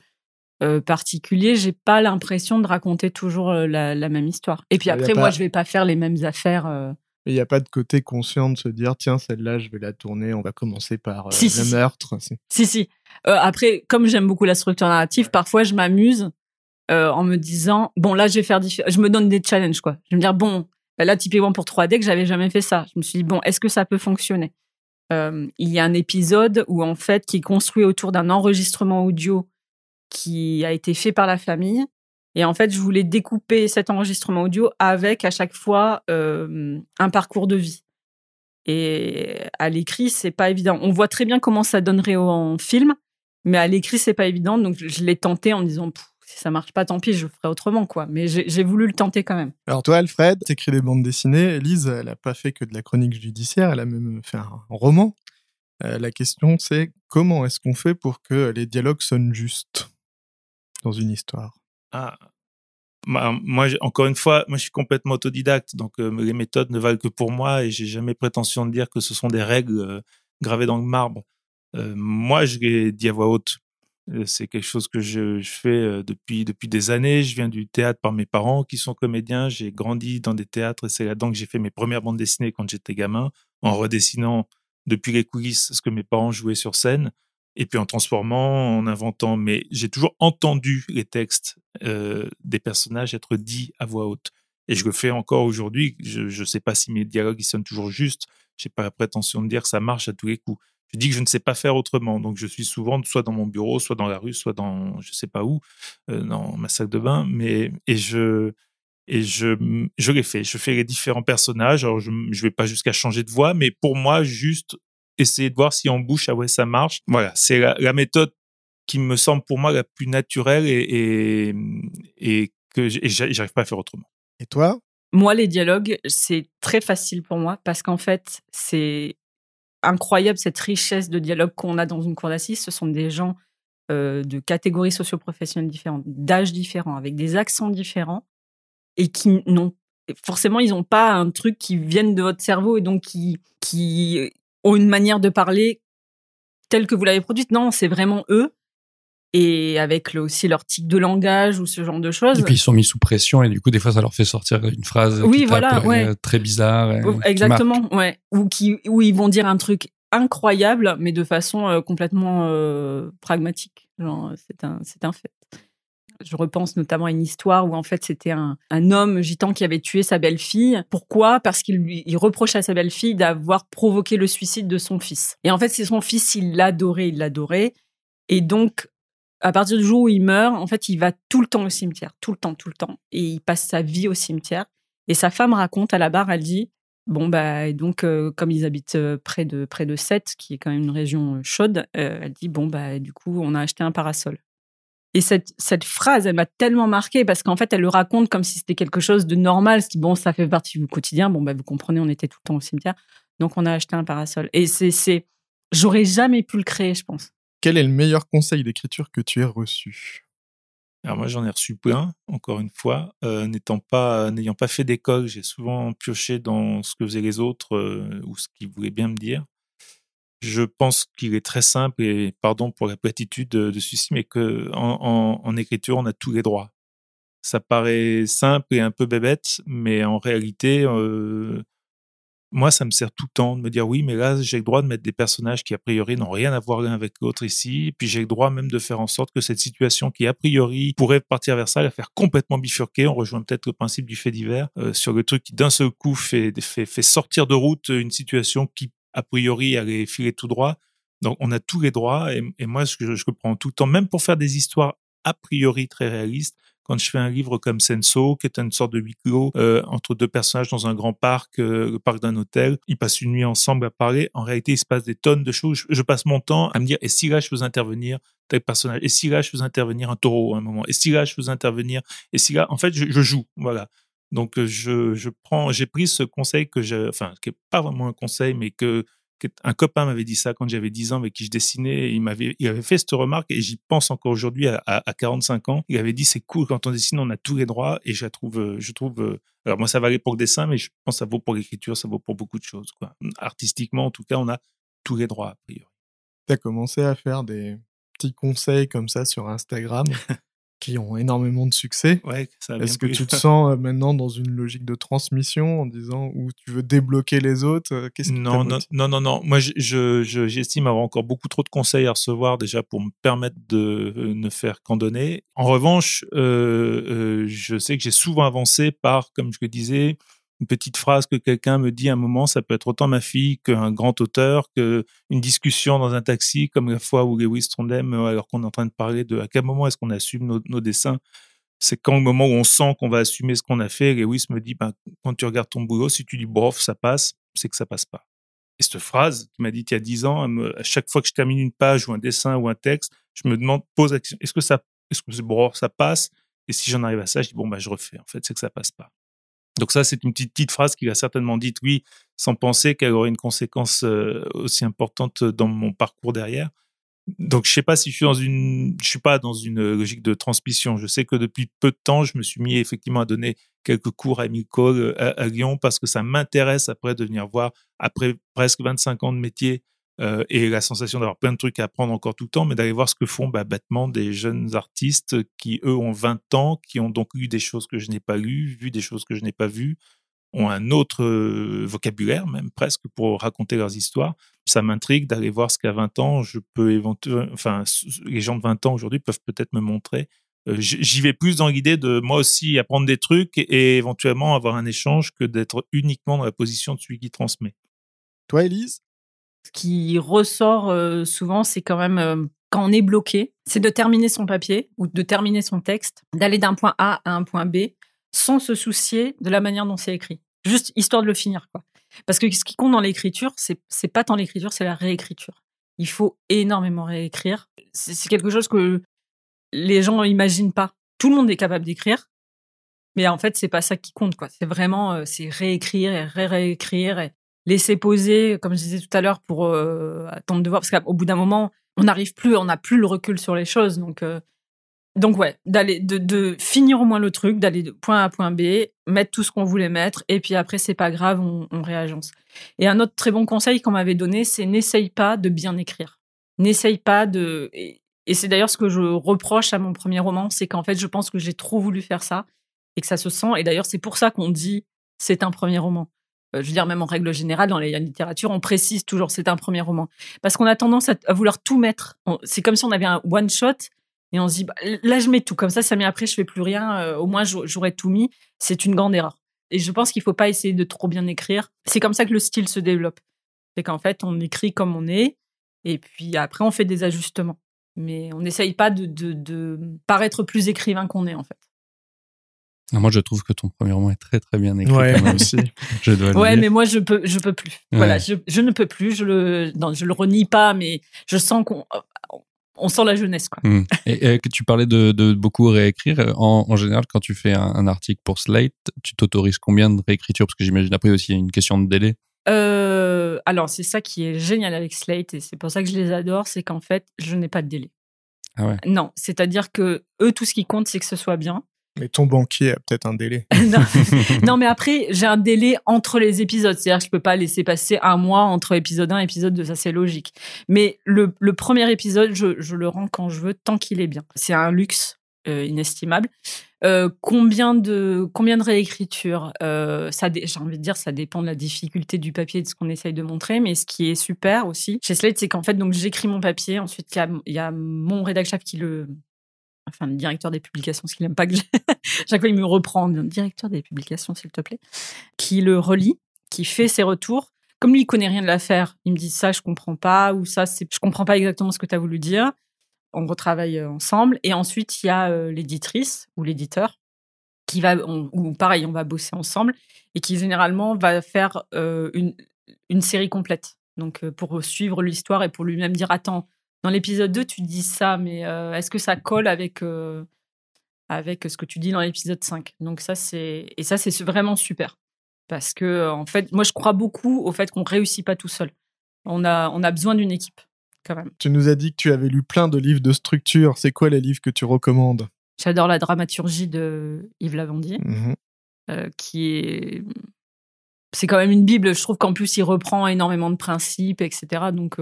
euh, particuliers, j'ai pas l'impression de raconter toujours euh, la, même histoire. Et puis après, moi, je vais pas faire les mêmes affaires. Euh, il n'y a pas de côté conscient de se dire, tiens, celle-là, je vais la tourner, on va commencer par euh, le meurtre. Si, si. Euh, après, comme j'aime beaucoup la structure narrative, parfois je m'amuse euh, en me disant, bon, là, je vais faire. Je me donne des challenges, quoi. Je vais me dire, bon, bah là, typiquement pour 3D, que j'avais jamais fait ça. Je me suis dit, bon, est-ce que ça peut fonctionner? Il y a un épisode où, en fait, qui est construit autour d'un enregistrement audio qui a été fait par la famille et en fait, je voulais découper cet enregistrement audio avec à chaque fois euh, un parcours de vie. Et à l'écrit, c'est pas évident. On voit très bien comment ça donnerait en film, mais à l'écrit, c'est pas évident. Donc, je l'ai tenté en disant, si ça marche pas, tant pis, je ferai autrement, quoi. Mais j'ai voulu le tenter quand même. Alors, toi, Alfred, t'écris des bandes dessinées. Elise, elle a pas fait que de la chronique judiciaire, elle a même fait un roman. Euh, la question, c'est comment est-ce qu'on fait pour que les dialogues sonnent justes dans une histoire? Ah, moi, encore une fois, moi, je suis complètement autodidacte, donc euh, les méthodes ne valent que pour moi et j'ai jamais prétention de dire que ce sont des règles euh, gravées dans le marbre. Euh, moi, je l'ai dit à voix haute. c'est quelque chose que je, fais depuis depuis des années. Je viens du théâtre par mes parents qui sont comédiens. J'ai grandi dans des théâtres et c'est là-dedans que j'ai fait mes premières bandes dessinées quand j'étais gamin, en redessinant depuis les coulisses ce que mes parents jouaient sur scène et puis en transformant, en inventant. Mais j'ai toujours entendu les textes euh, des personnages être dits à voix haute. Et je le fais encore aujourd'hui. Je ne sais pas si mes dialogues ils sonnent toujours justes. Je n'ai pas la prétention de dire que ça marche à tous les coups. Je dis que je ne sais pas faire autrement. Donc je suis souvent soit dans mon bureau, soit dans la rue, soit dans je sais pas où, euh, dans ma salle de bain. Mais et je et je je les fais. Je fais les différents personnages. Alors je ne vais pas jusqu'à changer de voix, mais pour moi juste essayer de voir si en bouche, ah ouais, ça marche. Voilà, c'est la, méthode qui me semble pour moi la plus naturelle et, et, et que j'arrive pas à faire autrement. Et toi? Moi, les dialogues, c'est très facile pour moi parce qu'en fait, c'est incroyable cette richesse de dialogue qu'on a dans une cour d'assises. Ce sont des gens euh, de catégories socioprofessionnelles différentes, d'âges différents, avec des accents différents et qui n'ont forcément ils n'ont pas un truc qui vienne de votre cerveau et donc qui qui ont une manière de parler telle que vous l'avez produite. Non, c'est vraiment eux. Et avec aussi leur tic de langage ou ce genre de choses. Et puis ils sont mis sous pression et du coup des fois ça leur fait sortir une phrase oui, voilà, très bizarre. Exactement, ouais. Ou qui, où ils vont dire un truc incroyable, mais de façon euh, complètement euh, pragmatique. Genre, c'est un, c'est un fait. Je repense notamment à une histoire où en fait c'était un, un homme gitan qui avait tué sa belle-fille. Pourquoi? Parce qu'il lui reprochait à sa belle-fille d'avoir provoqué le suicide de son fils. Et en fait c'est son fils, il l'adorait, il l'adorait. Et donc à partir du jour où il meurt, en fait il va tout le temps au cimetière, tout le temps, tout le temps, et il passe sa vie au cimetière. Et sa femme raconte à la barre, elle dit Bon, bah, et donc, euh, comme ils habitent euh, près de, près de Sète, qui est quand même une région euh, chaude, elle dit Bon, bah, du coup, on a acheté un parasol. Et cette, cette phrase, elle m'a tellement marquée parce qu'en fait, elle le raconte comme si c'était quelque chose de normal. Ce qui, bon, ça fait partie du quotidien. Bon, bah, vous comprenez, on était tout le temps au cimetière. Donc, on a acheté un parasol. Et c'est, c'est, j'aurais jamais pu le créer, je pense. Quel est le meilleur conseil d'écriture que tu aies reçu? Alors moi, j'en ai reçu plein, encore une fois. Euh, n'étant pas, n'ayant pas fait d'école, j'ai souvent pioché dans ce que faisaient les autres euh, ou ce qu'ils voulaient bien me dire. Je pense qu'il est très simple, et pardon pour la platitude de, de celui-ci, mais que en, écriture, on a tous les droits. Ça paraît simple et un peu bébête, mais en réalité, euh, moi, ça me sert tout le temps de me dire oui, mais là, j'ai le droit de mettre des personnages qui, a priori, n'ont rien à voir l'un avec l'autre ici. Puis j'ai le droit même de faire en sorte que cette situation qui, a priori, pourrait partir vers ça, la faire complètement bifurquer. On rejoint peut-être le principe du fait divers euh, sur le truc qui, d'un seul coup, fait, fait, fait sortir de route une situation qui, a priori, allait filer tout droit. Donc, on a tous les droits. Et, moi, je, je prends tout le temps, même pour faire des histoires a priori très réalistes quand je fais un livre comme Senso, qui est une sorte de huis clos euh, entre deux personnages dans un grand parc, euh, le parc d'un hôtel, ils passent une nuit ensemble à parler. En réalité, il se passe des tonnes de choses. Je, je passe mon temps à me dire, et si là je faisais intervenir tel personnage, et si là je faisais intervenir un taureau à un moment, et si là je faisais intervenir, et si là, en fait, je, je joue, voilà. Donc je, je prends, j'ai pris ce conseil que j'ai, enfin, qui est pas vraiment un conseil, mais que un copain m'avait dit ça quand j'avais 10 ans avec qui je dessinais. Il m'avait, il avait fait cette remarque et j'y pense encore aujourd'hui à, à, à 45 ans. Il avait dit c'est cool quand on dessine, on a tous les droits et je la trouve, je trouve. Alors moi ça valait pour le dessin, mais je pense que ça vaut pour l'écriture, ça vaut pour beaucoup de choses. Quoi. Artistiquement, en tout cas, on a tous les droits a priori. Tu as commencé à faire des petits conseils comme ça sur Instagram? qui ont énormément de succès. Ouais, Est-ce que tu te sens euh, maintenant dans une logique de transmission en disant où tu veux débloquer les autres euh, Qu'est-ce non, non, non, non, non. Moi, je- je- je- j'estime avoir encore beaucoup trop de conseils à recevoir déjà pour me permettre de euh, ne faire qu'en donner. En revanche, euh, euh, je sais que j'ai souvent avancé par, comme je le disais, une petite phrase que quelqu'un me dit à un moment, ça peut être autant ma fille qu'un grand auteur, que une discussion dans un taxi, comme la fois où Lewis Trondheim, euh, alors qu'on est en train de parler de à quel moment est-ce qu'on assume nos, dessins, c'est quand le moment où on sent qu'on va assumer ce qu'on a fait, Lewis me dit, ben, quand tu regardes ton boulot, si tu dis bof, ça passe, c'est que ça passe pas. Et cette phrase qu'il m'a dit il y a dix ans, à chaque fois que je termine une page ou un dessin ou un texte, je me demande, pose la question, est-ce que ça, est-ce que c'est bon, ça passe? Et si j'en arrive à ça, je dis bon, bah, je refais. En fait, c'est que ça passe pas. Donc ça, c'est une petite, phrase qu'il a certainement dite, oui, sans penser qu'elle aurait une conséquence euh, aussi importante dans mon parcours derrière. Donc je sais pas si je suis dans une, je suis pas dans une logique de transmission. Je sais que depuis peu de temps, je me suis mis effectivement à donner quelques cours à Emile Cole à, à Lyon parce que ça m'intéresse après de venir voir après presque 25 ans de métier euh, et la sensation d'avoir plein de trucs à apprendre encore tout le temps, mais d'aller voir ce que font bah, bêtement des jeunes artistes qui, eux, ont 20 ans, qui ont donc lu des choses que je n'ai pas lues, vu des choses que je n'ai pas vues, ont un autre euh, vocabulaire, même presque, pour raconter leurs histoires. Ça m'intrigue d'aller voir ce qu'à 20 ans, je peux éventuellement, enfin, les gens de 20 ans aujourd'hui peuvent peut-être me montrer. Euh, J'y vais plus dans l'idée de moi aussi apprendre des trucs et, et éventuellement avoir un échange que d'être uniquement dans la position de celui qui transmet. Toi, Elise Ce qui ressort euh, souvent, c'est quand même euh, quand on est bloqué, c'est de terminer son papier ou de terminer son texte, d'aller d'un point A à un point B sans se soucier de la manière dont c'est écrit. Juste histoire de le finir, quoi. Parce que ce qui compte dans l'écriture, c'est c'est pas tant l'écriture, c'est la réécriture. Il faut énormément réécrire. C'est quelque chose que les gens n'imaginent pas. Tout le monde est capable d'écrire, mais en fait, c'est pas ça qui compte, quoi. C'est vraiment, euh, c'est réécrire et ré-réécrire et laisser poser, comme je disais tout à l'heure, pour euh, attendre de voir, parce qu'au bout d'un moment, on n'arrive plus, on n'a plus le recul sur les choses, donc. euh, donc ouais, d'aller de, finir au moins le truc, d'aller de point A à point B, mettre tout ce qu'on voulait mettre, et puis après c'est pas grave, on, réagence. Et un autre très bon conseil qu'on m'avait donné, c'est n'essaye pas de bien écrire. N'essaye pas de. Et c'est d'ailleurs ce que je reproche à mon premier roman, c'est qu'en fait je pense que j'ai trop voulu faire ça et que ça se sent. Et d'ailleurs c'est pour ça qu'on dit c'est un premier roman. Je veux dire, même en règle générale, dans la littérature, on précise toujours c'est un premier roman. Parce qu'on a tendance à, vouloir tout mettre. C'est comme si on avait un one-shot et on se dit, bah, là, je mets tout. Comme ça, ça met après, je fais plus rien. au moins, j'aurais tout mis. C'est une grande erreur. Et je pense qu'il faut pas essayer de trop bien écrire. C'est comme ça que le style se développe. C'est qu'en fait, on écrit comme on est, et puis après, on fait des ajustements. Mais on n'essaye pas de, de, paraître plus écrivain qu'on est, en fait. Moi, je trouve que ton premier roman est très très bien écrit. Ouais, moi aussi. je dois ouais, mais moi, je peux, je peux plus. Voilà, je, je, ne peux plus. Je le, non, je le renie pas, mais je sens qu'on, on sent la jeunesse. Quoi. Hmm. Et, que tu parlais de, beaucoup réécrire. En, général, quand tu fais un, article pour Slate, tu t'autorises combien de réécriture Parce que j'imagine après aussi il y a une question de délai. Euh, alors c'est ça qui est génial avec Slate et c'est pour ça que je les adore, c'est qu'en fait je n'ai pas de délai. Ah ouais. Non, c'est-à-dire que eux tout ce qui compte c'est que ce soit bien. Mais ton banquier a peut-être un délai. non. mais après, j'ai un délai entre les épisodes. C'est-à-dire que je peux pas laisser passer un mois entre épisode 1 et épisode 2. Ça, c'est logique. Mais le, premier épisode, je, le rends quand je veux, tant qu'il est bien. C'est un luxe euh, inestimable. Euh, combien de combien de réécriture euh, ça j'ai envie de dire ça dépend de la difficulté du papier de ce qu'on essaye de montrer mais ce qui est super aussi chez Slate c'est qu'en fait donc j'écris mon papier ensuite il y a mon rédacteur qui le enfin le directeur des publications, qu'il n'aime pas que chaque fois il me reprend, directeur des publications s'il te plaît, qui le relit, qui fait ses retours. Comme lui il connaît rien de l'affaire, il me dit ça je comprends pas ou ça c'est je comprends pas exactement ce que tu as voulu dire. On retravaille euh, ensemble et ensuite il y a euh, l'éditrice ou l'éditeur qui va ou pareil on va bosser ensemble et qui généralement va faire euh, une série complète. Donc pour suivre l'histoire et pour lui-même dire attends dans l'épisode 2, tu dis ça, mais euh, est-ce que ça colle avec, euh, avec ce que tu dis dans l'épisode 5 Donc ça, c'est et ça, c'est vraiment super. Parce que, en fait, moi, je crois beaucoup au fait qu'on réussit pas tout seul. On a, on a besoin d'une équipe, quand même. Tu nous as dit que tu avais lu plein de livres de structure. C'est quoi les livres que tu recommandes? J'adore la dramaturgie de Yves Lavandier, mmh euh, qui est c'est quand même une bible. Je trouve qu'en plus, il reprend énormément de principes, etc. Donc,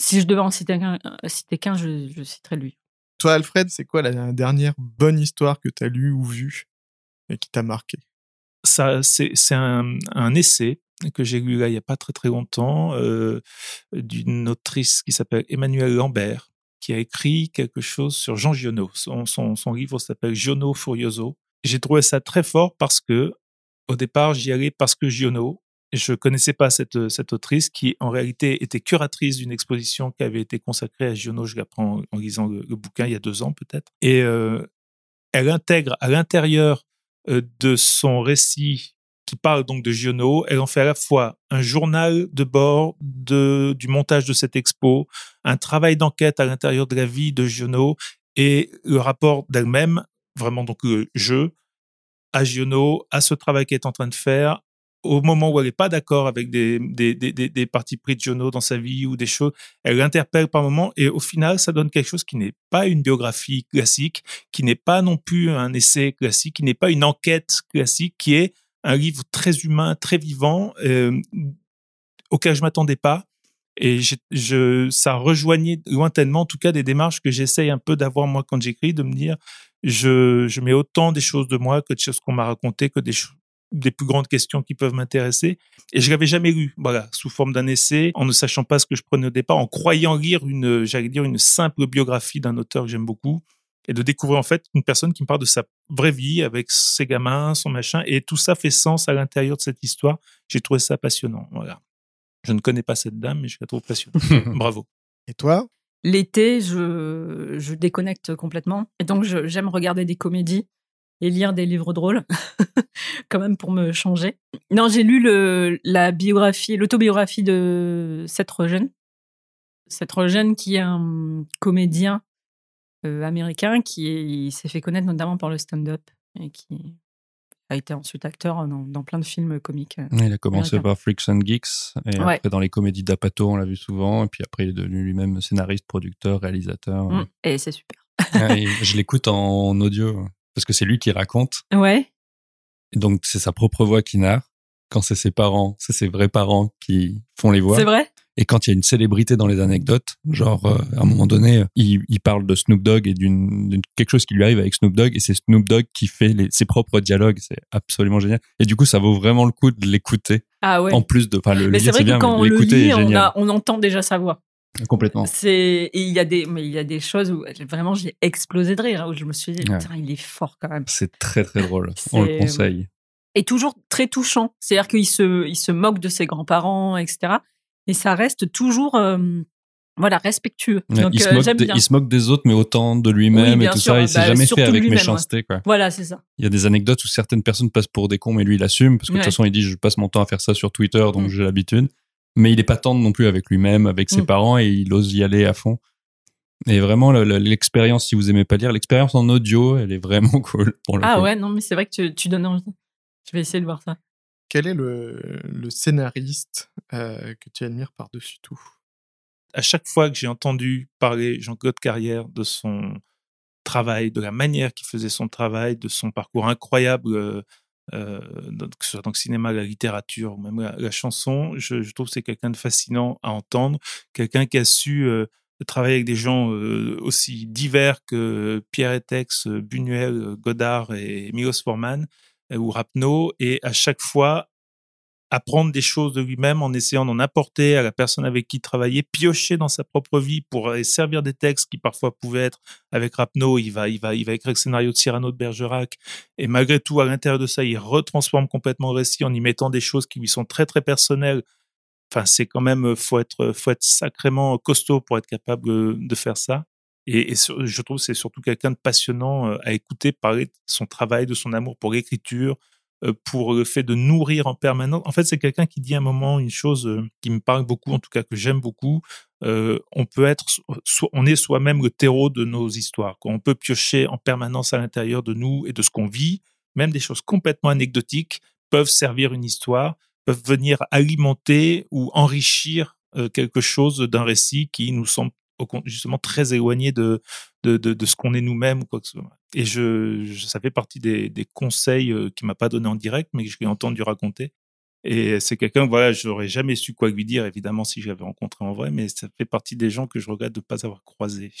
si je devais en citer qu'un, citer qu'un je, je citerais lui. Toi, Alfred, c'est quoi la dernière bonne histoire que tu as lue ou vue et qui t'a marqué? Ça, c'est, c'est un, un, essai que j'ai lu là il n'y a pas très très longtemps euh, d'une autrice qui s'appelle Emmanuelle Lambert, qui a écrit quelque chose sur Jean Giono. Son, son, son livre s'appelle Giono Furioso. J'ai trouvé ça très fort parce que au départ, j'y allais parce que Giono, je connaissais pas cette, cette autrice qui, en réalité, était curatrice d'une exposition qui avait été consacrée à Giono. Je l'apprends en lisant le, bouquin il y a deux ans, peut-être. Et euh, elle intègre à l'intérieur euh, de son récit qui parle donc de Giono, elle en fait à la fois un journal de bord de, du montage de cette expo, un travail d'enquête à l'intérieur de la vie de Giono et le rapport d'elle-même, vraiment donc le jeu, à Giono, à ce travail qu'elle est en train de faire, au moment où elle n'est pas d'accord avec des, des, des, des, partis pris de Jono dans sa vie ou des choses, elle l'interpelle par moment et au final, ça donne quelque chose qui n'est pas une biographie classique, qui n'est pas non plus un essai classique, qui n'est pas une enquête classique, qui est un livre très humain, très vivant, euh, auquel je m'attendais pas. Et je, ça rejoignait lointainement, en tout cas, des démarches que j'essaye un peu d'avoir moi quand j'écris, de me dire, je, je mets autant des choses de moi que des choses qu'on m'a racontées, que des, des plus grandes questions qui peuvent m'intéresser. Et je l'avais jamais lu, voilà, sous forme d'un essai, en ne sachant pas ce que je prenais au départ, en croyant lire une, j'allais dire, une simple biographie d'un auteur que j'aime beaucoup, et de découvrir en fait une personne qui me parle de sa vraie vie avec ses gamins, son machin, et tout ça fait sens à l'intérieur de cette histoire. J'ai trouvé ça passionnant, voilà. Je ne connais pas cette dame, mais je la trouve passionnante. Bravo. Et toi? L'été, je, je déconnecte complètement. Et donc, j'aime regarder des comédies et lire des livres drôles, quand même pour me changer. Non, j'ai lu le, la biographie, l'autobiographie de Seth Rogen. Seth Rogen, qui est un comédien euh, américain qui s'est fait connaître notamment par le stand-up et qui a été ensuite acteur dans, dans plein de films comiques. Euh, il a commencé par Freaks and Geeks et après dans les comédies d'Apato, on l'a vu souvent. Et puis après, il est devenu lui-même scénariste, producteur, réalisateur. Mmh. et c'est super. je l'écoute en audio parce que c'est lui qui raconte. Ouais. Et donc c'est sa propre voix qui narre. Quand c'est ses parents, c'est ses vrais parents qui font les voix. C'est vrai? Et quand il y a une célébrité dans les anecdotes, genre euh, à un moment donné, il, il parle de Snoop Dogg et d'une quelque chose qui lui arrive avec Snoop Dogg et c'est Snoop Dogg qui fait les, ses propres dialogues. C'est absolument génial. Et du coup, ça vaut vraiment le coup de l'écouter Ah ouais. En plus de, enfin, le mais lire, c'est vrai bien, que quand on le lit, a- on entend déjà sa voix. Complètement. C'est il y a des mais il y a des choses où vraiment j'ai explosé de rire où je me suis dit Ouais. il est fort quand même. C'est très très drôle. On le conseille. Et toujours très touchant. C'est-à-dire qu'il se il se moque de ses grands-parents etc. Et ça reste toujours euh, voilà respectueux. Ouais, Donc il, se euh, des, il se moque des autres, mais autant de lui-même Oui, et tout sûr. ça. Il s'est Bah, jamais fait avec ouais. méchanceté, quoi. Voilà c'est ça. Il y a des anecdotes où certaines personnes passent pour des cons, mais lui, il assume, parce que de toute façon, il dit, je passe mon temps à faire ça sur Twitter, donc j'ai l'habitude. Mais il est pas tendre non plus avec lui-même, avec ses Mm. parents, et il ose y aller à fond. Et vraiment, le- le- l'expérience, si vous aimez pas lire, l'expérience en audio, elle est vraiment cool. Pour le Ah coup. ouais non mais c'est vrai que tu, tu donnes envie. Je vais essayer de voir ça. Quel est le, le scénariste euh, que tu admires par-dessus tout? À chaque fois que j'ai entendu parler Jean-Claude Carrière de son travail, de la manière qu'il faisait son travail, de son parcours incroyable, euh, que ce soit dans le cinéma, la littérature ou même la, chanson, je, trouve que c'est quelqu'un de fascinant à entendre, quelqu'un qui a su euh, travailler avec des gens euh, aussi divers que Pierre Etex, Buñuel, Godard et Milos Forman ou Rapneau, et à chaque fois apprendre des choses de lui-même en essayant d'en apporter à la personne avec qui il travaillait, piocher dans sa propre vie pour servir des textes qui parfois pouvaient être avec Rapneau, il va, il va, il va écrire le scénario de Cyrano de Bergerac, et malgré tout, à l'intérieur de ça, il retransforme complètement le récit en y mettant des choses qui lui sont très très personnelles. Enfin, c'est quand même, faut être, faut être sacrément costaud pour être capable euh, de faire ça. Et, je trouve que c'est surtout quelqu'un de passionnant euh, à écouter parler de son travail, de son amour pour l'écriture, euh, pour le fait de nourrir en permanence. En fait, c'est quelqu'un qui dit à un moment une chose euh, qui me parle beaucoup, en tout cas que j'aime beaucoup. Euh, on peut être, on est soi-même le terreau de nos histoires. On peut piocher en permanence à l'intérieur de nous et de ce qu'on vit. Même des choses complètement anecdotiques peuvent servir une histoire, peuvent venir alimenter ou enrichir euh, quelque chose d'un récit qui nous semble justement très éloigné de, de, de, de ce qu'on est nous-mêmes ou quoi que ce soit. Et je, je- ça fait partie des, des conseils euh, qu'il m'a pas donné en direct, mais que je l'ai entendu raconter. Et c'est quelqu'un, voilà, j'aurais jamais su quoi lui dire, évidemment, si je l'avais rencontré en vrai, mais ça fait partie des gens que je regrette de ne pas avoir croisé.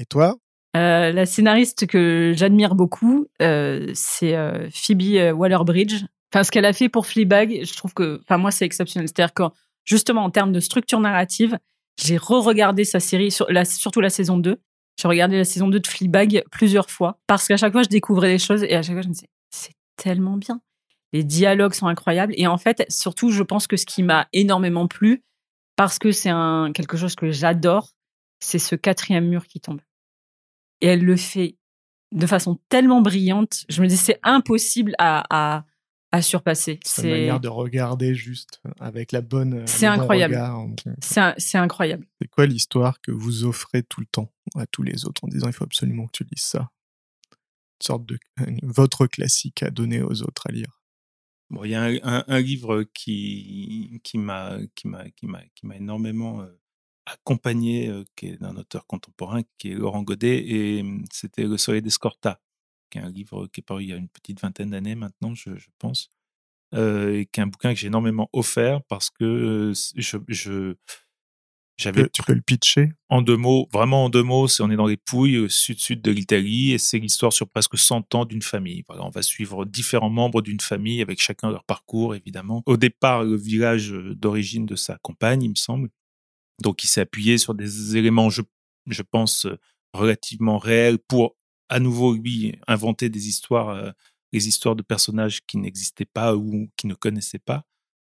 Et toi? Euh, la scénariste que j'admire beaucoup, euh, c'est euh, Phoebe Waller-Bridge. Enfin, ce qu'elle a fait pour Fleabag, je trouve que, enfin, moi, c'est exceptionnel. C'est-à-dire que, justement, en termes de structure narrative, j'ai re-regardé sa série, surtout la saison 2. J'ai regardé la saison 2 de Fleabag plusieurs fois, parce qu'à chaque fois, je découvrais des choses, et à chaque fois, je me disais, c'est tellement bien. Les dialogues sont incroyables. Et en fait, surtout, je pense que ce qui m'a énormément plu, parce que c'est quelque chose que j'adore, c'est ce quatrième mur qui tombe et elle le fait de façon tellement brillante. Je me dis, c'est impossible à, à surpasser. C'est manière de regarder juste avec la bonne. C'est bon incroyable. regard. c'est incroyable. C'est quoi l'histoire que vous offrez tout le temps à tous les autres en disant il faut absolument que tu lises ça? Une sorte de votre classique à donner aux autres à lire. Bon, il y a un, un- un livre qui, qui m'a, qui m'a, qui m'a, qui m'a énormément euh, accompagné, euh, qui est d'un auteur contemporain, qui est Laurent Godet, et hum, c'était Le Soleil d'Escorta, qui est un livre qui est paru il y a une petite vingtaine d'années maintenant, je, je pense, euh, et qui est un bouquin que j'ai énormément offert parce que euh, je, j'avais tu peux le pitcher? en deux mots, vraiment en deux mots, c'est on est dans les Pouilles, au sud-sud de l'Italie, et c'est l'histoire sur presque 100 ans d'une famille. Voilà, on va suivre différents membres d'une famille avec chacun leur parcours, évidemment. Au départ, le village d'origine de sa compagne, il me semble. Donc, il s'est appuyé sur des éléments, je, je pense, euh, relativement réels pour, à nouveau, lui, inventer des histoires, euh, les histoires de personnages qui n'existaient pas ou qui ne connaissaient pas.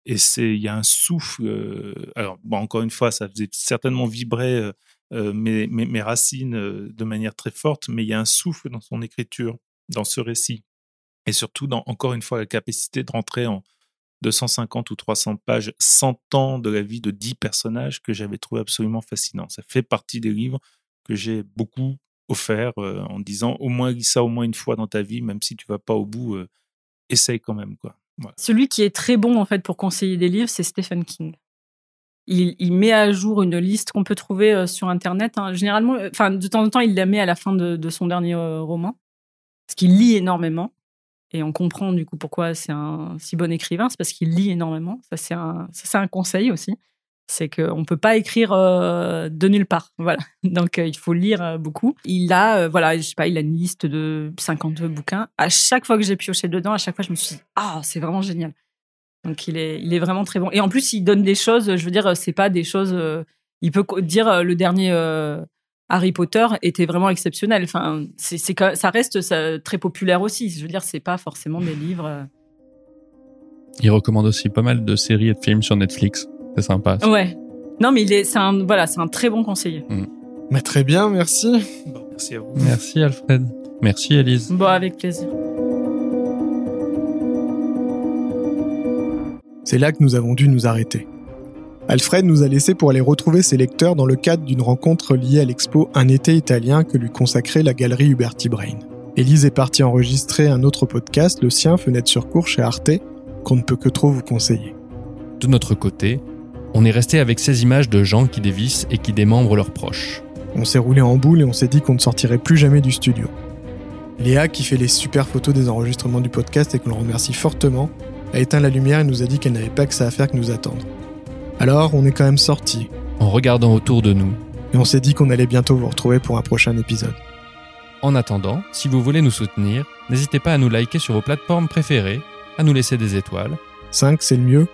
Et c'est, il y a un souffle. euh, alors, bon, encore une fois, ça faisait certainement vibrer euh, mes, mes, racines de manière très forte, mais il y a un souffle dans son écriture, dans ce récit. Et surtout, dans, encore une fois, la capacité de rentrer en 250 ou 300 pages, 100 ans de la vie de 10 personnages que j'avais trouvé absolument fascinant. Ça fait partie des livres que j'ai beaucoup offert euh, en disant au moins ça au moins une fois dans ta vie, même si tu vas pas au bout, euh, essaye quand même. quoi. Celui qui est très bon, en fait, pour conseiller des livres, c'est Stephen King. Il, met à jour une liste qu'on peut trouver euh, sur Internet. hein. Généralement, enfin, de temps en temps, il la met à la fin de, son dernier roman. Parce qu'il lit énormément. Et on comprend, du coup, pourquoi c'est un si bon écrivain. C'est parce qu'il lit énormément. Ça, c'est un, un conseil aussi. C'est qu'on ne peut pas écrire euh, de nulle part. Voilà. Donc, euh, il faut lire euh, beaucoup. Il a, voilà, je sais pas, il a une liste de 52 bouquins. À chaque fois que j'ai pioché dedans, à chaque fois, je me suis dit, ah, c'est vraiment génial. Donc il est, il est vraiment très bon. Et en plus, il donne des choses, je veux dire, c'est pas des choses. il peut dire le dernier Harry Potter était vraiment exceptionnel. Enfin, c'est, c'est ça reste très populaire aussi. Je veux dire, c'est pas forcément des livres. Il recommande aussi pas mal de séries et de films sur Netflix. C'est sympa. ça. Ouais. Non, mais il est, c'est un, voilà, c'est un très bon conseiller. Bah, très bien, merci. Bon, merci à vous. Merci Alfred. Merci Elise. Bon, avec plaisir. C'est là que nous avons dû nous arrêter. Alfred nous a laissé pour aller retrouver ses lecteurs dans le cadre d'une rencontre liée à l'expo Un été italien que lui consacrait la galerie Huberti Brain. Élise est partie enregistrer un autre podcast, le sien Fenêtre sur cours chez Arte, qu'on ne peut que trop vous conseiller. De notre côté, on est resté avec ces images de gens qui dévissent et qui démembrent leurs proches. On s'est roulé en boule et on s'est dit qu'on ne sortirait plus jamais du studio. Léa, qui fait les super photos des enregistrements du podcast et que l'on remercie fortement, a éteint la lumière et nous a dit qu'elle n'avait pas que ça à faire que nous attendre. Alors, on est quand même sortis En regardant autour de nous. et on s'est dit qu'on allait bientôt vous retrouver pour un prochain épisode. En attendant, si vous voulez nous soutenir, n'hésitez pas à nous liker sur vos plateformes préférées, à nous laisser des étoiles 5, c'est le mieux.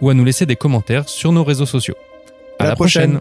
Ou à nous laisser des commentaires sur nos réseaux sociaux. À, À la prochaine.